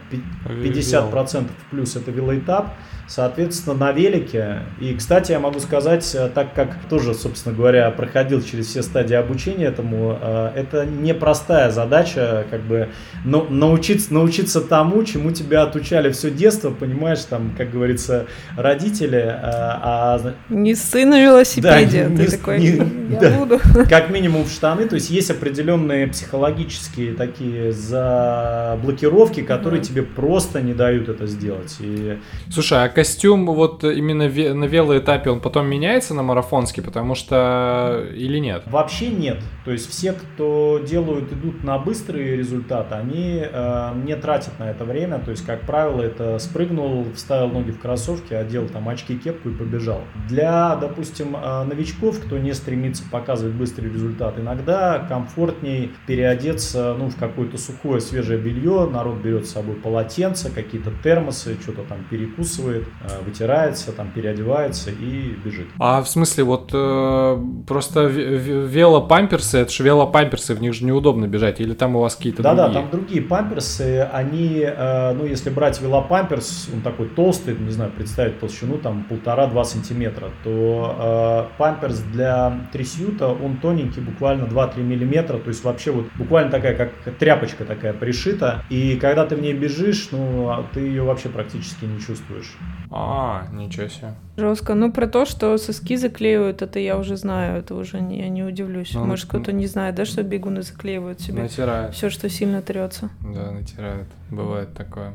50% плюс это велоэтап. Соответственно, на велике. И, кстати, я могу сказать, э, так как тоже, собственно говоря, проходил через все стадии обучения этому, э, это непростая задача, как бы ну, научиться, научиться тому, чему тебя отучали все детство, понимаешь, там, как говорится, родители. Э, а, не сын на велосипеде, да, ты не, такой, не, я да, буду. Как минимум в штаны, то есть есть определенные психологические такие заблокировки, которые mm-hmm. тебе просто не дают это сделать. И... Слушай, а костюм вот именно на велоэтапе он потом меняется на марафонский, потому что или нет? Вообще нет. То есть все, кто делают, идут на быстрые результаты, они э, не тратят на это время. То есть, как правило, это спрыгнул, вставил ноги в кроссовки, одел там очки, кепку и побежал. Для, допустим, э, новичков, кто не стремится показывать быстрый результат, иногда комфортней переодеться ну, в какое-то сухое свежее белье. Народ берет с собой полотенце, какие-то термосы, что-то там перекусывает э, вытирается, там переодевается и бежит. А в смысле, вот э, просто велопамперсы, это же велопамперсы, в них же неудобно бежать, или там у вас какие-то да, другие? Да-да, там другие памперсы, они, э, ну, если брать велопамперс, он такой толстый, не знаю, представить толщину, там, полтора-два сантиметра, то э, памперс для трясюта, он тоненький, буквально 2-3 миллиметра, то есть вообще вот буквально такая, как тряпочка такая пришита, и когда ты в ней бежишь, ну, а ты ее вообще практически не чувствуешь. А, ничего себе. Жестко. Ну, про то, что соски заклеивают, это я уже знаю, это уже не, я не удивлюсь. Ну, Может, кто-то не знает, да, что бегуны заклеивают себе натирают. все, что сильно трется. Да, натирают. Бывает такое.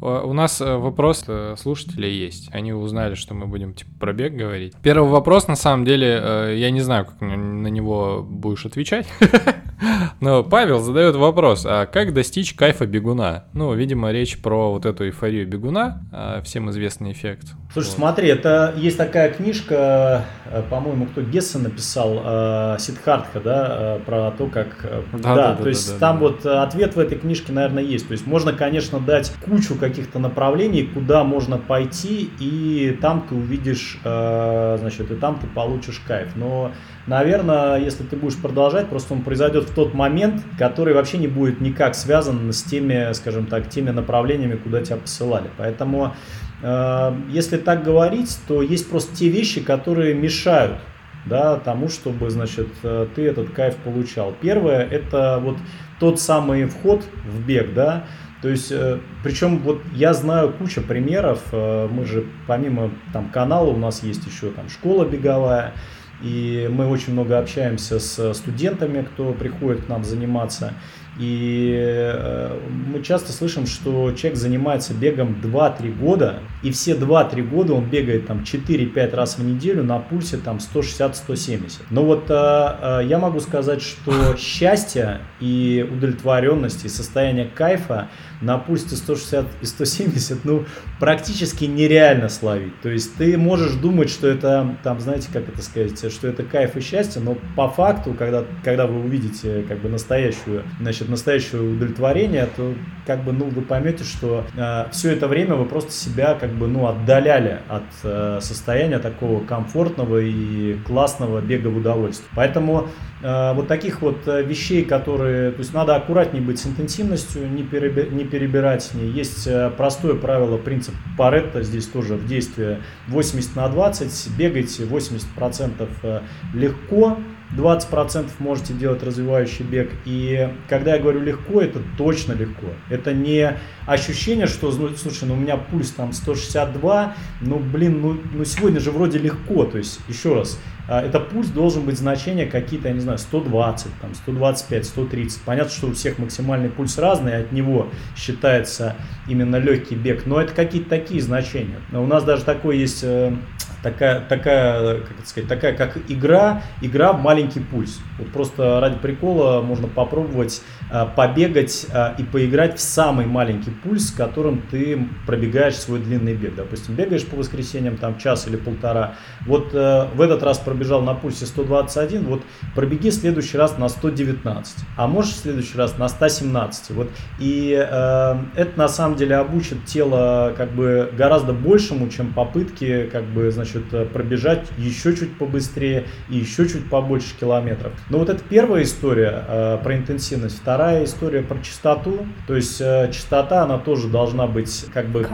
У нас э, вопрос э, слушателей есть. Они узнали, что мы будем типа пробег говорить. Первый вопрос, на самом деле, э, я не знаю, как на него будешь отвечать. Но Павел задает вопрос, а как достичь кайфа бегуна? Ну, видимо, речь про вот эту эйфорию бегуна, а, всем известный эффект. Слушай, вот. смотри, это есть такая книжка, э, по-моему, кто Гесса написал, э, Сидхартха, да, э, про то, как... Да, да, да то да, есть да, там да, вот ответ в этой книжке, наверное, есть. То есть можно, конечно, дать кучу каких-то направлений, куда можно пойти, и там ты увидишь, значит, и там ты получишь кайф. Но наверное, если ты будешь продолжать, просто он произойдет в тот момент, который вообще не будет никак связан с теми, скажем так, теми направлениями, куда тебя посылали. Поэтому, э, если так говорить, то есть просто те вещи, которые мешают да, тому, чтобы, значит, э, ты этот кайф получал. Первое, это вот тот самый вход в бег, да, то есть, э, причем вот я знаю кучу примеров, мы же помимо там канала у нас есть еще там школа беговая, и мы очень много общаемся с студентами, кто приходит к нам заниматься. И э, мы часто слышим, что человек занимается бегом 2-3 года, и все 2-3 года он бегает там 4-5 раз в неделю на пульсе там 160-170. Но вот э, э, я могу сказать, что счастье и удовлетворенность и состояние кайфа на пульсе 160 и 170, ну, практически нереально словить. То есть ты можешь думать, что это, там, знаете, как это сказать, что это кайф и счастье, но по факту, когда, когда вы увидите как бы настоящую, значит, настоящее удовлетворение, то как бы, ну, вы поймете, что э, все это время вы просто себя как бы, ну, отдаляли от э, состояния такого комфортного и классного бега в удовольствие. Поэтому э, вот таких вот э, вещей, которые, то есть надо аккуратнее быть с интенсивностью, не, переби, не перебирать с ней. Есть э, простое правило, принцип Паретта здесь тоже в действии 80 на 20. Бегайте 80% э, легко, 20% можете делать развивающий бег. И когда я говорю легко, это точно легко. Это не ощущение, что, ну, слушай, ну у меня пульс там 162, ну блин, ну, ну сегодня же вроде легко. То есть, еще раз, это пульс должен быть значения какие-то, я не знаю, 120, там, 125, 130. Понятно, что у всех максимальный пульс разный, от него считается именно легкий бег, но это какие-то такие значения. У нас даже такой есть э, такая, такая, как это сказать, такая как игра, игра в маленький пульс. Вот просто ради прикола можно попробовать э, побегать э, и поиграть в самый маленький пульс, с которым ты пробегаешь свой длинный бег. Допустим, бегаешь по воскресеньям там час или полтора. Вот в этот раз пробежал на пульсе 121, вот пробеги в следующий раз на 119, а можешь в следующий раз на 117. Вот. И э, это на самом деле обучит тело как бы гораздо большему, чем попытки как бы, значит, пробежать еще чуть побыстрее и еще чуть побольше километров. Но вот это первая история э, про интенсивность. Вторая история про частоту. То есть э, частота, она тоже должна быть как бы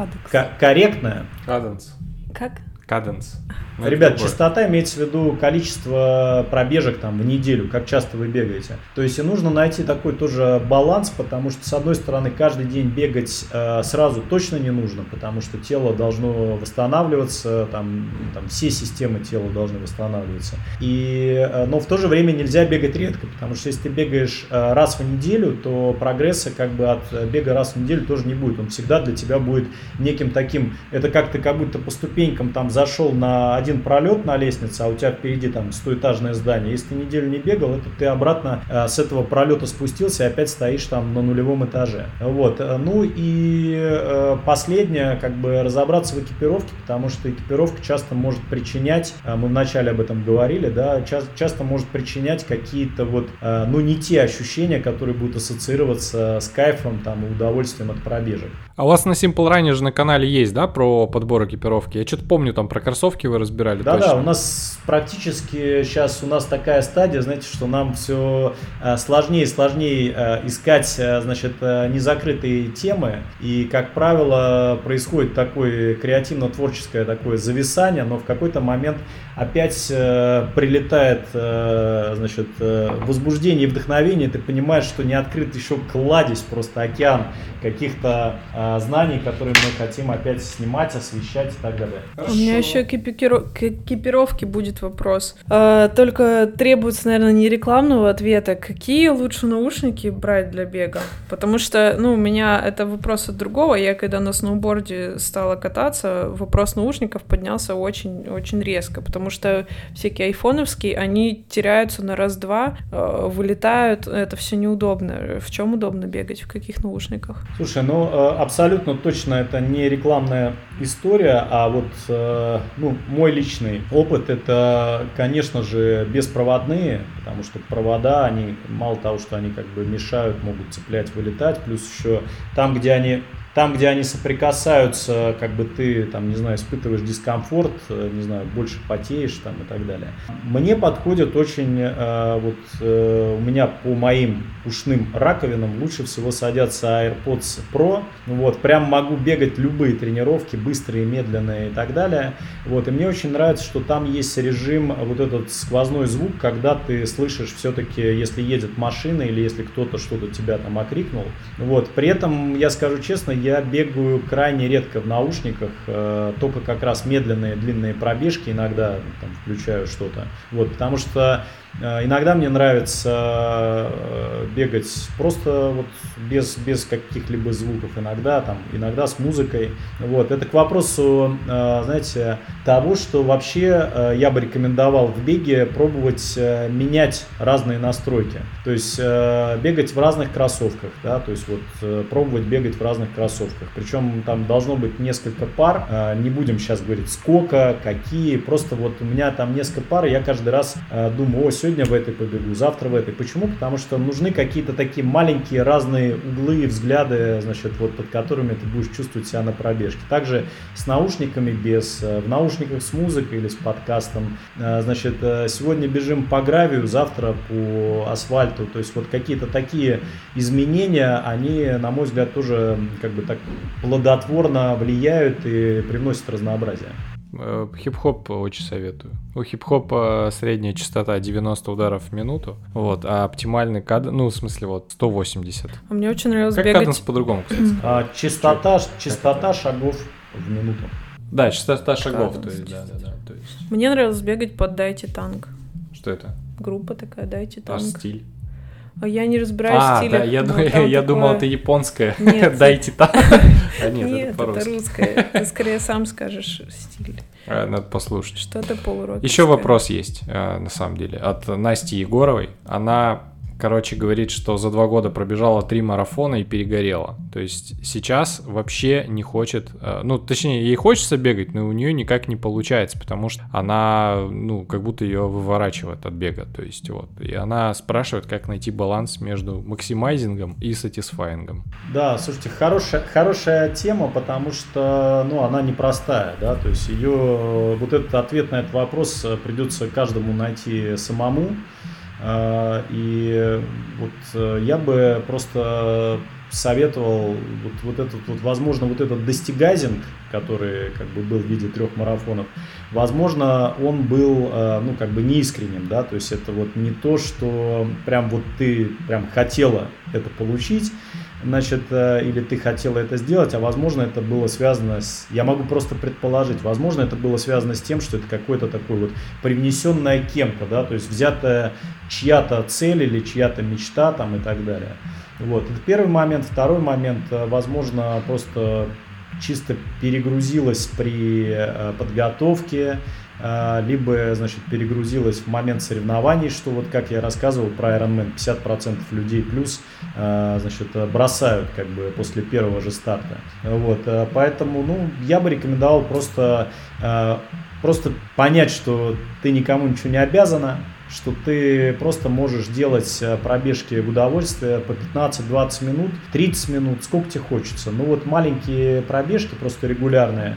корректная. Каденс. Как? Каденс. Ну, Ребят, частота имеется в виду количество пробежек там в неделю, как часто вы бегаете. То есть и нужно найти такой тоже баланс, потому что с одной стороны каждый день бегать э, сразу точно не нужно, потому что тело должно восстанавливаться, там, там все системы тела должны восстанавливаться. И, э, но в то же время нельзя бегать редко, потому что если ты бегаешь э, раз в неделю, то прогресса как бы от бега раз в неделю тоже не будет. Он всегда для тебя будет неким таким, это как ты как будто по ступенькам там зашел на один пролет на лестнице, а у тебя впереди там стоэтажное здание. Если ты неделю не бегал, это ты обратно э, с этого пролета спустился и опять стоишь там на нулевом этаже. Вот. Ну и э, последнее, как бы разобраться в экипировке, потому что экипировка часто может причинять, э, мы вначале об этом говорили, да, часто, может причинять какие-то вот, э, ну не те ощущения, которые будут ассоциироваться с кайфом там и удовольствием от пробежек. А у вас на Simple Run же на канале есть, да, про подбор экипировки? Я что-то помню, там про кроссовки вы разбирали. Да, точно. да, у нас практически сейчас у нас такая стадия, знаете, что нам все э, сложнее и сложнее э, искать, э, значит, незакрытые темы. И, как правило, происходит такое креативно-творческое такое зависание, но в какой-то момент опять прилетает, значит, возбуждение и вдохновение, ты понимаешь, что не открыт еще кладезь, просто океан каких-то э, знаний, которые мы хотим опять снимать, освещать и так далее. Хорошо. У меня еще к, экипиро... к экипировке будет вопрос. А, только требуется, наверное, не рекламного ответа. Какие лучше наушники брать для бега? Потому что, ну, у меня это вопрос от другого. Я когда на сноуборде стала кататься, вопрос наушников поднялся очень-очень резко, потому что всякие айфоновские, они теряются на раз-два, э, вылетают, это все неудобно. В чем удобно бегать, в каких наушниках? Слушай, ну э, абсолютно точно это не рекламная история, а вот э, ну, мой личный опыт это, конечно же, беспроводные, потому что провода, они мало того, что они как бы мешают, могут цеплять, вылетать, плюс еще там, где они там, где они соприкасаются, как бы ты, там, не знаю, испытываешь дискомфорт, э, не знаю, больше потеешь там и так далее. Мне подходит очень, э, вот э, у меня по моим ушным раковинам лучше всего садятся AirPods Pro, вот, прям могу бегать любые тренировки, быстрые, медленные и так далее, вот, и мне очень нравится, что там есть режим, вот этот сквозной звук, когда ты слышишь все-таки, если едет машина или если кто-то что-то тебя там окрикнул, вот, при этом, я скажу честно, я бегаю крайне редко в наушниках, э, только как раз медленные длинные пробежки иногда там, включаю что-то. Вот, потому что иногда мне нравится э, бегать просто вот без, без каких-либо звуков, иногда там, иногда с музыкой. Вот. Это к вопросу, э, знаете, того, что вообще я бы рекомендовал в беге пробовать менять разные настройки. То есть бегать в разных кроссовках, да, то есть вот пробовать бегать в разных кроссовках. Причем там должно быть несколько пар, не будем сейчас говорить сколько, какие, просто вот у меня там несколько пар, и я каждый раз думаю, о, сегодня в этой побегу, завтра в этой. Почему? Потому что нужны какие-то такие маленькие разные углы взгляды, значит, вот под которыми ты будешь чувствовать себя на пробежке. Также с наушниками без, э, в наушниках с музыкой или с подкастом. Э, значит, э, сегодня бежим по гравию, завтра по асфальту. То есть вот какие-то такие изменения, они, на мой взгляд, тоже как бы так плодотворно влияют и привносят разнообразие. Э, хип-хоп очень советую. У хип-хопа средняя частота 90 ударов в минуту, вот, а оптимальный кадр, ну, в смысле, вот, 180. А мне очень нравилось как бегать... каденс по-другому, кстати. А, частота, частота шагов в минуту. Да, частота шагов, то есть, да, да, да. То есть... Мне нравилось бегать под «Дайте танк». Что это? Группа такая «Дайте а танк». А стиль? А я не разбираюсь а, в стилях. Да, я, дум... я такое... думал, это японское. Нет. Дайте танк. А нет, нет, это, это русское. Ты скорее сам скажешь стиль. Э, надо послушать. Что-то полуроки. Еще вопрос есть, э, на самом деле, от Насти Егоровой. Она короче, говорит, что за два года пробежала три марафона и перегорела. То есть сейчас вообще не хочет, э, ну, точнее, ей хочется бегать, но у нее никак не получается, потому что она, ну, как будто ее выворачивает от бега. То есть вот, и она спрашивает, как найти баланс между максимайзингом и сатисфайингом. Да, слушайте, хорошая, хорошая тема, потому что, ну, она непростая, да, то есть ее, вот этот ответ на этот вопрос придется каждому найти самому. А, и вот э, я бы просто советовал вот, вот этот вот, возможно, вот этот достигайзинг, который как бы был в виде трех марафонов, возможно, он был, э, ну, как бы неискренним, да, то есть это вот не то, что прям вот ты прям хотела это получить, значит, э, или ты хотела это сделать, а возможно это было связано с, я могу просто предположить, возможно это было связано с тем, что это какой-то такой вот привнесенная кем-то, да, то есть взятая чья-то цель или чья-то мечта там и так далее. Вот, это первый момент. Второй момент, э, возможно, просто чисто перегрузилась при э, подготовке, либо, значит, перегрузилась в момент соревнований, что вот как я рассказывал про Ironman, 50% людей плюс, а, значит, бросают как бы после первого же старта. Вот, а, поэтому, ну, я бы рекомендовал просто, просто понять, что ты никому ничего не обязана, что ты просто можешь делать пробежки в удовольствие по 15-20 минут, 30 минут, сколько тебе хочется. Ну вот маленькие пробежки, просто регулярные,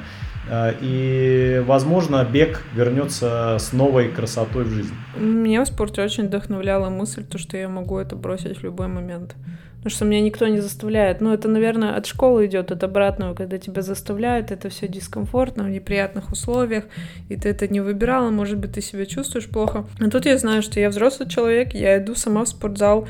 и, возможно, бег вернется с новой красотой в жизнь. Меня в спорте очень вдохновляла мысль, то, что я могу это бросить в любой момент. Потому что меня никто не заставляет. Ну, это, наверное, от школы идет, от обратного, когда тебя заставляют, это все дискомфортно, в неприятных условиях, и ты это не выбирала, может быть, ты себя чувствуешь плохо. А тут я знаю, что я взрослый человек, я иду сама в спортзал,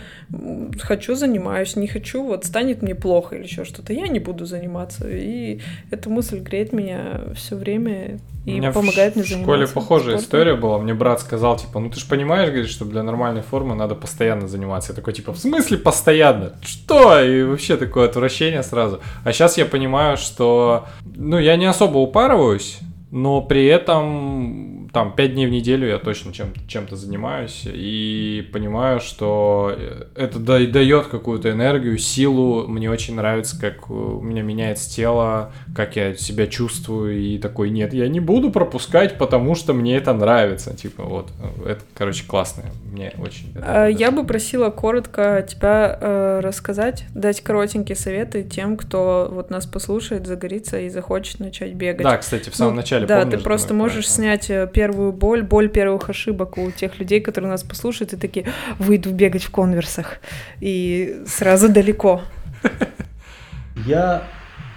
хочу, занимаюсь, не хочу, вот станет мне плохо или еще что-то, я не буду заниматься. И эта мысль греет меня все время и помогает мне заниматься. В школе похожая спортом. история была. Мне брат сказал, типа, ну ты же понимаешь, говорит, что для нормальной формы надо постоянно заниматься. Я такой, типа, в смысле постоянно? Что? И вообще такое отвращение сразу. А сейчас я понимаю, что, ну, я не особо упарываюсь, но при этом там 5 дней в неделю я точно чем- чем-то занимаюсь и понимаю, что э, это дает какую-то энергию, силу. Мне очень нравится, как у меня меняется тело, как я себя чувствую и такой, нет, я не буду пропускать, потому что мне это нравится. Типа вот, это, короче, классно. Мне очень... Это, я бы просила коротко тебя э, рассказать, дать коротенькие советы тем, кто вот нас послушает, загорится и захочет начать бегать. Да, кстати, в самом ну, начале Да, помнишь, ты просто можешь снять э, первую боль, боль первых ошибок у тех людей, которые нас послушают, и такие, выйду бегать в конверсах. И сразу далеко. Я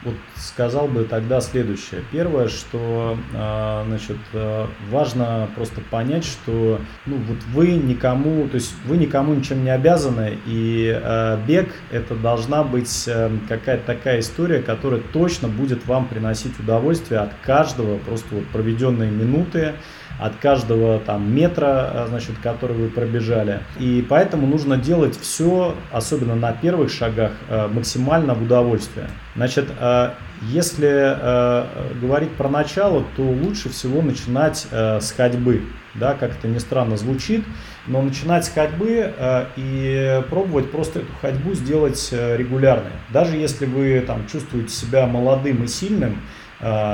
вот сказал бы тогда следующее. Первое, что а, значит, а, важно просто понять, что ну, вот вы никому, то есть вы никому ничем не обязаны, и бег это должна быть какая-то такая история, которая точно будет вам приносить удовольствие от каждого просто вот проведенные минуты, от каждого там метра, э, значит, который вы пробежали. И поэтому нужно делать все, особенно на первых шагах, э, максимально в удовольствие. Значит, э, если говорить про начало, то лучше всего начинать с ходьбы. Да, как это ни странно звучит, но начинать с ходьбы и пробовать просто эту ходьбу сделать регулярной. Даже если вы там чувствуете себя молодым и сильным,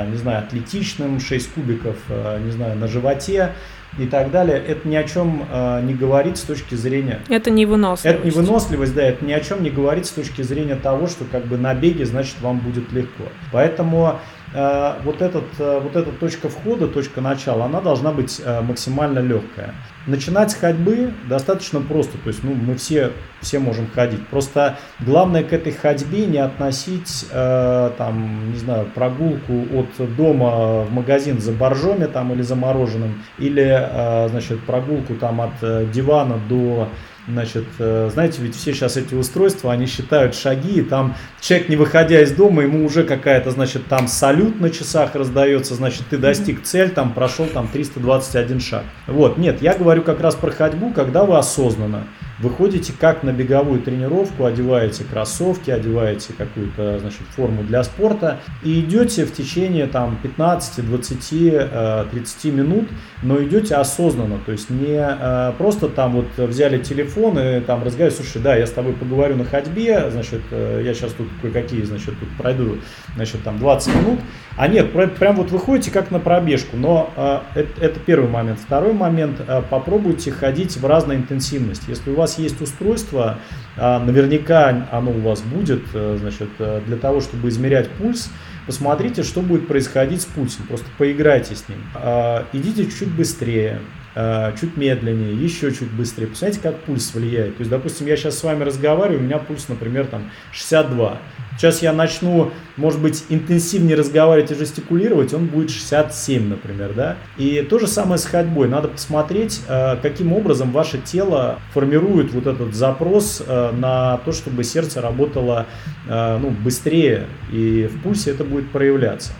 не знаю, атлетичным, 6 кубиков, э, не знаю, на животе и так далее, это ни о чем э, не говорит с точки зрения... Это не выносливость. Это не выносливость, да, это ни о чем не говорит с точки зрения того, что как бы на беге, значит, вам будет легко. Поэтому Э, вот, этот, э, вот эта точка входа, точка начала, она должна быть э, максимально легкая. Начинать с ходьбы достаточно просто, то есть ну, мы все, все можем ходить. Просто главное к этой ходьбе не относить, там, не знаю, прогулку от дома в магазин за боржоми там, или за мороженым, или значит, прогулку там, от дивана до Значит, э, знаете, ведь все сейчас эти устройства, они считают шаги, и там человек, не выходя из дома, ему уже какая-то, значит, там салют на часах раздается, значит, ты достиг цель, там прошел там 321 шаг. Вот, нет, я говорю как раз про ходьбу, когда вы осознанно выходите как на беговую тренировку, одеваете кроссовки, одеваете какую-то, значит, форму для спорта и идете в течение там 15, 20, 30 минут, но идете осознанно, то есть не э, просто там вот взяли телефон и там разговариваете, слушай, да, я с тобой поговорю на ходьбе, значит, э, я сейчас тут кое-какие, значит, тут пройду, значит, там 20 минут, а нет, прям вот выходите как на пробежку, но э, это, это первый момент. Второй момент, попробуйте ходить в разной интенсивности. Если у вас есть устройство, а, наверняка оно у вас будет, э, значит, э, для того, чтобы измерять пульс, посмотрите, что будет происходить с пульсом, просто поиграйте с ним. А, идите чуть быстрее, а, чуть медленнее, еще чуть быстрее. Посмотрите, как пульс влияет. То есть, допустим, я сейчас с вами разговариваю, у меня пульс, например, там 62. Сейчас я начну, может быть, интенсивнее разговаривать и жестикулировать, он будет 67, например, да. И то же самое с ходьбой. Надо посмотреть, э, каким образом ваше тело формирует вот этот запрос э, на то, чтобы сердце работало э, ну, быстрее, и в пульсе это будет проявляться.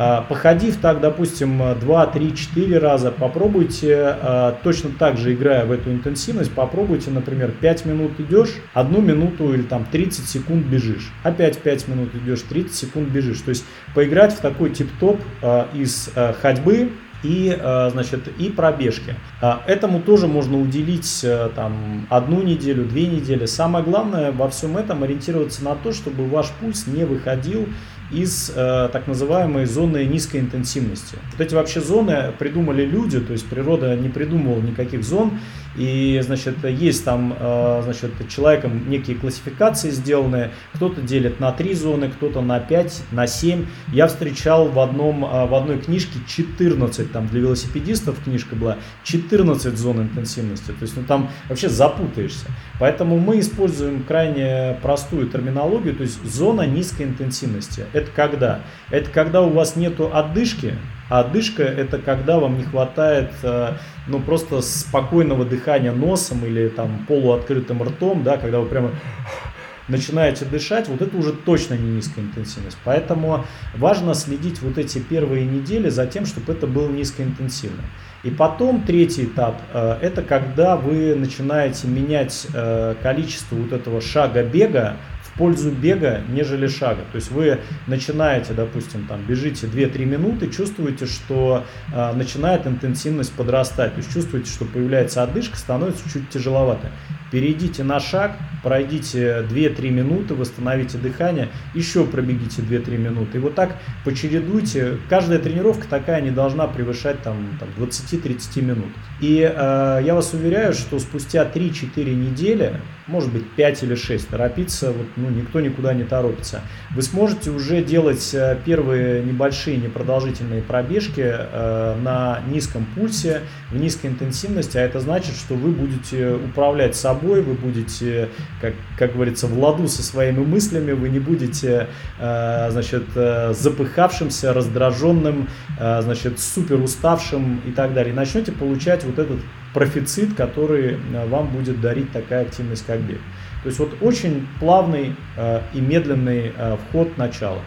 А, походив так, допустим, 2, 3, 4 раза, попробуйте, а, точно так же играя в эту интенсивность, попробуйте, например, 5 минут идешь, 1 минуту или там 30 секунд бежишь. Опять 5 минут идешь, 30 секунд бежишь. То есть поиграть в такой тип-топ а, из ходьбы, и, значит, и пробежки. Этому тоже можно уделить там, одну неделю, две недели. Самое главное во всем этом ориентироваться на то, чтобы ваш пульс не выходил из э, так называемой зоны низкой интенсивности. Вот эти вообще зоны придумали люди, то есть природа не придумывала никаких зон, и, значит, есть там, э, значит, человеком некие классификации сделанные, кто-то делит на три зоны, кто-то на 5, на 7. Я встречал в, одном, э, в одной книжке 14, там для велосипедистов книжка была, 14 зон интенсивности, то есть ну, там вообще запутаешься. Поэтому мы используем крайне простую терминологию, то есть зона низкой интенсивности. Это когда? Это когда у вас нету отдышки, а отдышка это когда вам не хватает э, ну просто спокойного дыхания носом или там полуоткрытым ртом, да, когда вы прямо начинаете дышать, вот это уже точно не низкая интенсивность. Поэтому важно следить вот эти первые недели за тем, чтобы это было низкоинтенсивно. И потом третий этап э, это когда вы начинаете менять э, количество вот этого шага бега пользу бега, нежели шага. То есть вы начинаете, допустим, там бежите 2-3 минуты, чувствуете, что э, начинает интенсивность подрастать, то есть чувствуете, что появляется одышка, становится чуть тяжеловато. Перейдите на шаг, пройдите 2-3 минуты, восстановите дыхание, еще пробегите 2-3 минуты. И вот так почередуйте. Каждая тренировка такая не должна превышать там, там 20-30 минут. И э, я вас уверяю, что спустя 3-4 недели может быть 5 или 6. Торопиться, вот, ну, никто никуда не торопится. Вы сможете уже делать э, первые небольшие непродолжительные пробежки э, на низком пульсе, в низкой интенсивности, а это значит, что вы будете управлять собой, вы будете, как, как говорится, в ладу со своими мыслями, вы не будете, э, значит, запыхавшимся, раздраженным, значит, супер уставшим и так далее. И начнете получать вот этот профицит, который вам будет дарить такая активность, как бег. То есть вот очень плавный э, и медленный э, вход начала.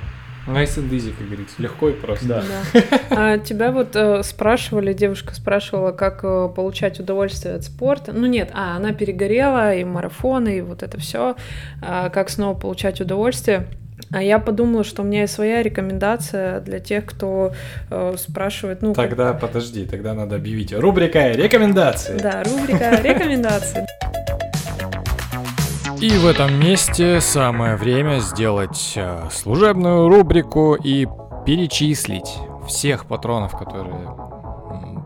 Nice and easy, как говорится, легко и просто. Да. Да. А тебя вот э, спрашивали, девушка спрашивала, как э, получать удовольствие от спорта. Ну нет, а она перегорела и марафоны и вот это все, а, как снова получать удовольствие. А я подумала, что у меня есть своя рекомендация для тех, кто э, спрашивает, ну, как- Тогда подожди, тогда надо объявить. Рубрика рекомендации. да, рубрика рекомендации. И в этом месте самое время сделать э, служебную рубрику и перечислить всех патронов, которые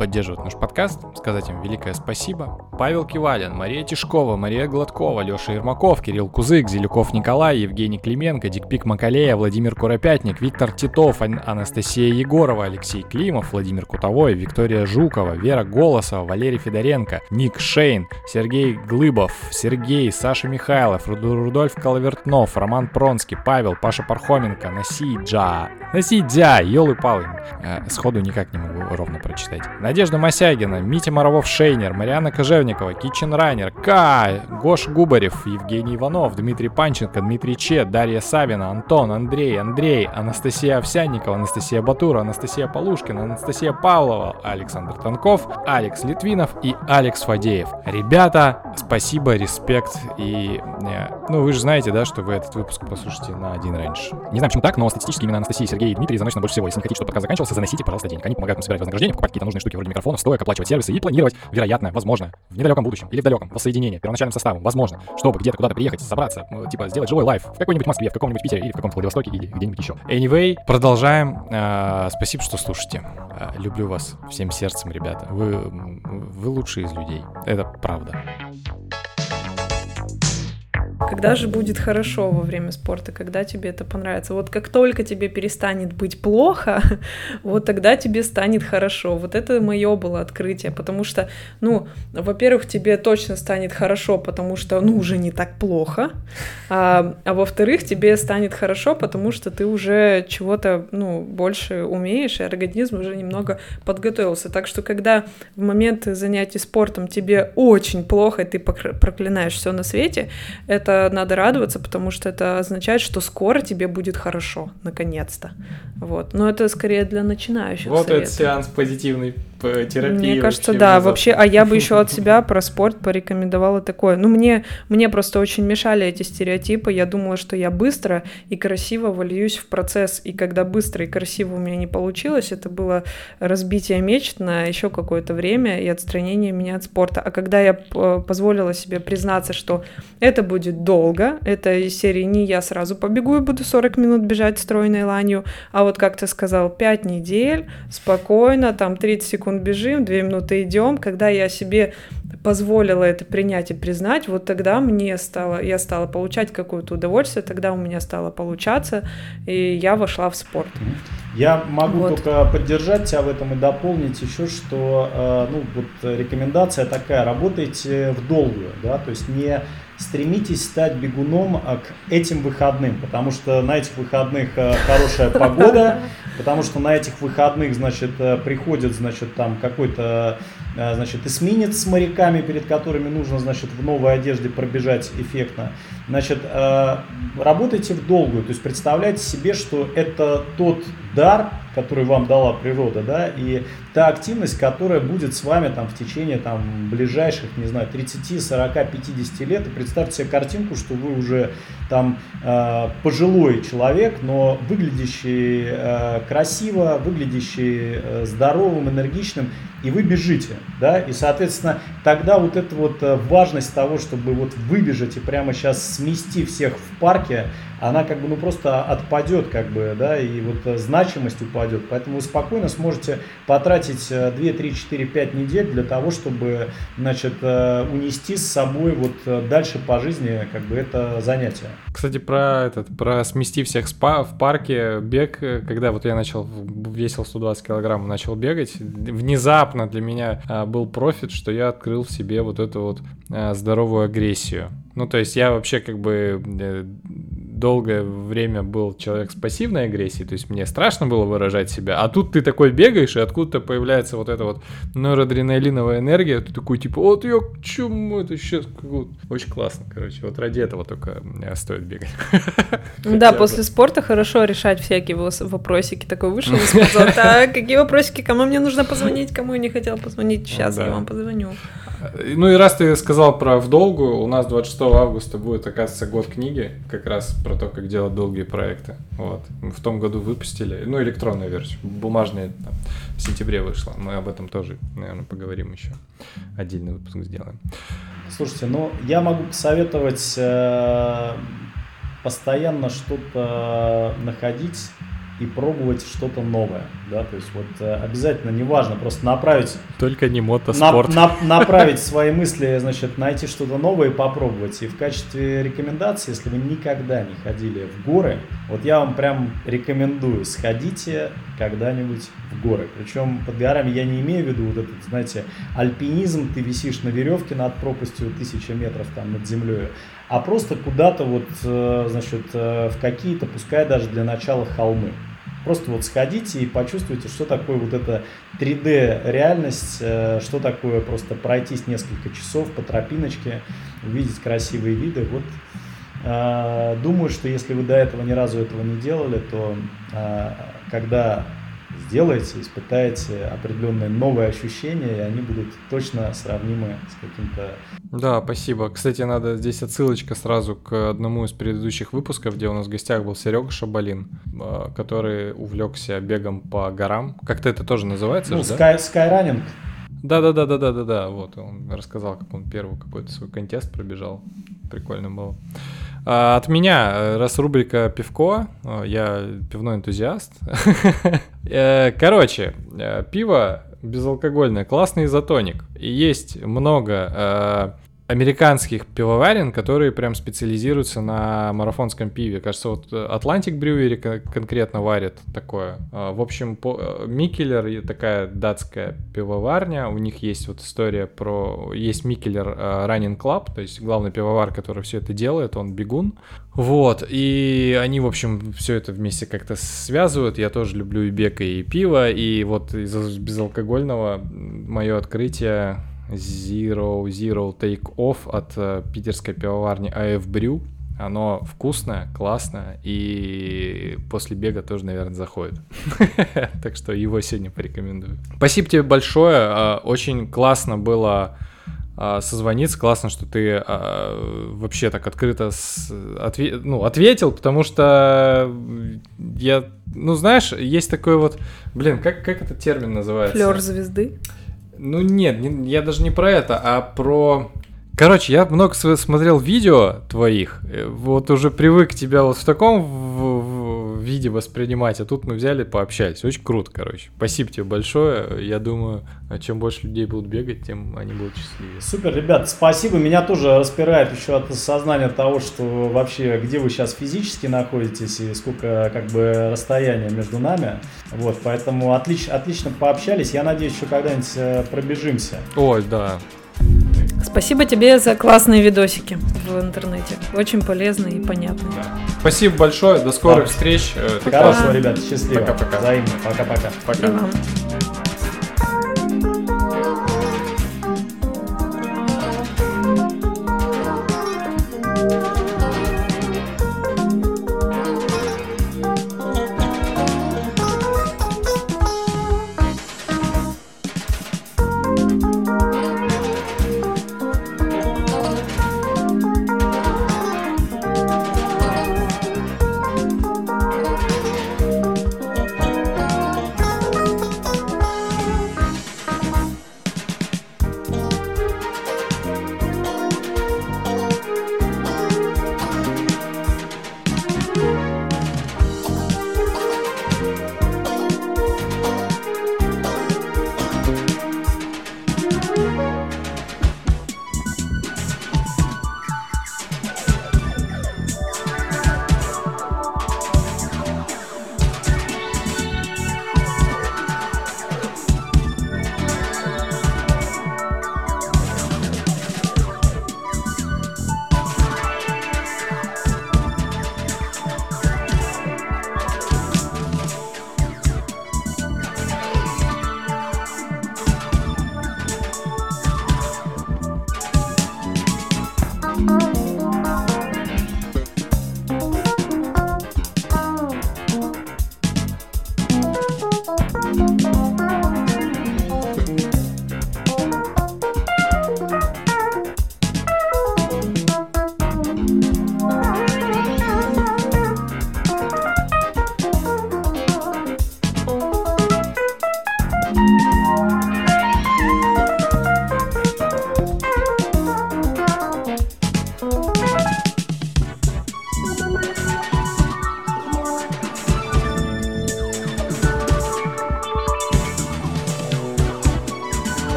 поддерживают наш подкаст, сказать им великое спасибо. Павел Кивалин, Мария Тишкова, Мария Гладкова, Леша Ермаков, Кирилл Кузык, Зелюков Николай, Евгений Клименко, Дикпик Макалея, Владимир Куропятник, Виктор Титов, Ан- Анастасия Егорова, Алексей Климов, Владимир Кутовой, Виктория Жукова, Вера Голосова, Валерий Федоренко, Ник Шейн, Сергей Глыбов, Сергей, Саша Михайлов, Рудольф Коловертнов, Роман Пронский, Павел, Паша Пархоменко, Насиджа, Насиджа, елы-палы, Э, сходу никак не могу ровно прочитать. Надежда Мосягина, Митя Моровов-Шейнер, Мариана Кожевникова, Китчен Райнер, К, Гош Губарев, Евгений Иванов, Дмитрий Панченко, Дмитрий Че, Дарья Савина, Антон, Андрей, Андрей, Анастасия Овсянникова, Анастасия Батура, Анастасия Полушкина, Анастасия Павлова, Александр Танков, Алекс Литвинов и Алекс Фадеев. Ребята, спасибо, респект и... э, ну, вы же знаете, да, что вы этот выпуск послушаете на один раньше. Не знаю, почему так, но статистически именно Анастасия, Сергей и Дмитрий заносят больше всего. Если не хотите, чтобы подкаст заканчивался, заносите, пожалуйста, денег. Они помогают нам собирать вознаграждение, покупать какие-то нужные штуки вроде микрофонов, стоек, оплачивать сервисы и планировать, вероятно, возможно, в недалеком будущем или в далеком воссоединении, первоначальным составом, возможно, чтобы где-то куда-то приехать, собраться, ну, типа сделать живой лайф в какой-нибудь Москве, в каком-нибудь Питере или в каком-то Владивостоке или где-нибудь еще. Anyway, продолжаем. А, спасибо, что слушаете. А, люблю вас всем сердцем, ребята. Вы, вы лучшие из людей. Это правда. Когда же будет хорошо во время спорта, когда тебе это понравится? Вот как только тебе перестанет быть плохо, вот тогда тебе станет хорошо. Вот это мое было открытие, потому что, ну, во-первых, тебе точно станет хорошо, потому что, ну, уже не так плохо, а, а во-вторых, тебе станет хорошо, потому что ты уже чего-то, ну, больше умеешь, и организм уже немного подготовился. Так что, когда в момент занятий спортом тебе очень плохо, и ты проклинаешь все на свете, это надо радоваться, потому что это означает, что скоро тебе будет хорошо, наконец-то. Вот. Но это скорее для начинающих. Вот совет. этот сеанс позитивной терапии. Мне кажется, да, внезапно. вообще, а я бы еще от себя про спорт порекомендовала такое. Ну, мне, мне просто очень мешали эти стереотипы. Я думала, что я быстро и красиво вольюсь в процесс. И когда быстро и красиво у меня не получилось, это было разбитие мечт на еще какое-то время и отстранение меня от спорта. А когда я п- позволила себе признаться, что это будет долго, это из серии не я сразу побегу и буду 40 минут бежать стройной ланью, а вот как ты сказал, 5 недель, спокойно, там 30 секунд бежим, 2 минуты идем, когда я себе позволила это принять и признать, вот тогда мне стало, я стала получать какое-то удовольствие, тогда у меня стало получаться, и я вошла в спорт. Я могу Вот. только поддержать тебя в этом и дополнить еще, что э, ну, вот рекомендация такая, работайте в долгую, да, то есть не стремитесь стать бегуном а, к этим выходным, потому что на этих выходных э, хорошая погода, потому что на этих выходных, значит, э, приходит, значит, там какой-то, э, значит, эсминец с моряками, перед которыми нужно, значит, в новой одежде пробежать эффектно. Значит, э, работайте в долгую, то есть представляйте себе, что это тот дар, который вам дала природа, да, и та активность, которая будет с вами там в течение там ближайших, не знаю, 30, 40, 50 лет. И представьте себе картинку, что вы уже там э, пожилой человек, но выглядящий э, красиво, выглядящий здоровым, энергичным, и вы бежите, да, и, соответственно, тогда вот эта вот важность того, чтобы вот выбежать и прямо сейчас смести всех в парке, она как бы ну просто отпадет, как бы, да, и вот э, значимость упадет. Поэтому вы спокойно сможете потратить 2, 3, 4, 5 недель для того, чтобы, значит, э, унести с собой вот дальше по жизни, как бы, это занятие. Кстати, про этот, про смести всех спа в парке, бег, когда вот я начал, весил 120 килограмм, начал бегать, внезапно для меня был профит, что я открыл в себе вот эту вот здоровую агрессию. Ну, то есть я вообще как бы э, долгое время был человек с пассивной агрессией, то есть мне страшно было выражать себя, а тут ты такой бегаешь, и откуда-то появляется вот эта вот норадреналиновая энергия, ты такой типа, вот я к чему это сейчас? Очень классно, короче, вот ради этого только стоит бегать. Да, после спорта хорошо решать всякие вопросики, такой вышел и сказал, так, какие вопросики, кому мне нужно позвонить, кому я не хотел позвонить, сейчас я вам позвоню. Ну и раз ты сказал про в долгу, у нас 26 августа будет, оказывается, год книги, как раз про то, как делать долгие проекты. Вот. Мы в том году выпустили, ну, электронную версию, бумажная там, в сентябре вышла. Мы об этом тоже, наверное, поговорим еще. Отдельный выпуск сделаем. Слушайте, ну, я могу посоветовать э, постоянно что-то находить и пробовать что-то новое, да, то есть вот э, обязательно, неважно, просто направить... Только не мотоспорт. На, на, направить свои мысли, значит, найти что-то новое и попробовать. И в качестве рекомендации, если вы никогда не ходили в горы, вот я вам прям рекомендую, сходите когда-нибудь в горы. Причем под горами я не имею в виду вот этот, знаете, альпинизм, ты висишь на веревке над пропастью тысяча метров там над землей, а просто куда-то вот, э, значит, э, в какие-то, пускай даже для начала холмы. Просто вот сходите и почувствуйте, что такое вот эта 3D реальность, э, что такое просто пройтись несколько часов по тропиночке, увидеть красивые виды. Вот э, думаю, что если вы до этого ни разу этого не делали, то э, когда сделаете, испытаете определенные новые ощущения, и они будут точно сравнимы с каким-то... Да, спасибо. Кстати, надо здесь отсылочка сразу к одному из предыдущих выпусков, где у нас в гостях был Серега Шабалин, а, который увлекся бегом по горам. Как-то это тоже называется Ну, же, sky, да? Skyrunning. Да, да, да, да, да, да, да. Вот он рассказал, как он первый какой-то свой контест пробежал. Прикольно было. А, от меня, э, раз рубрика пивко, э, я пивной энтузиаст. Э, короче, пиво безалкогольное, классный изотоник. И есть много американских пивоварен, которые прям специализируются на марафонском пиве. Кажется, вот Atlantic Brewery конкретно варит такое. А, в общем, Микелер такая датская пивоварня. У них есть вот история про... Есть Микелер а, Running Club, то есть главный пивовар, который все это делает, он бегун. Вот, и они, в общем, все это вместе как-то связывают. Я тоже люблю и бег, и пиво, и вот из безалкогольного мое открытие Zero Zero Take Off от э, питерской пивоварни AF Brew. Оно вкусное, классное, и после бега тоже, наверное, заходит. Так что его сегодня порекомендую. Спасибо тебе большое. А, очень классно было а, созвониться. Классно, что ты а, вообще так открыто ну, ответил, потому что я, ну, знаешь, есть такой вот, блин, как, как этот термин называется? Флер звезды. Ну нет, я даже не про это, а про... Короче, я много смотрел видео твоих, э, вот уже привык тебя вот в таком виде воспринимать, а тут мы взяли, пообщались. Очень круто, короче. Спасибо тебе большое. Я думаю, чем больше людей будут бегать, тем они будут счастливее. Супер, ребят, спасибо. Меня тоже распирает еще от осознания того, что вообще, где вы сейчас физически находитесь и сколько как бы расстояния между нами. Вот, поэтому отлично, отлично пообщались. Я надеюсь, еще когда-нибудь э, пробежимся. Ой, да. Спасибо тебе за классные видосики в интернете. Очень полезные и понятные. Да. Спасибо большое. До скорых да. встреч. Хорошо, ребят. Счастливо. Пока-пока. Взаимно. Пока-пока. Пока. -пока. Пока.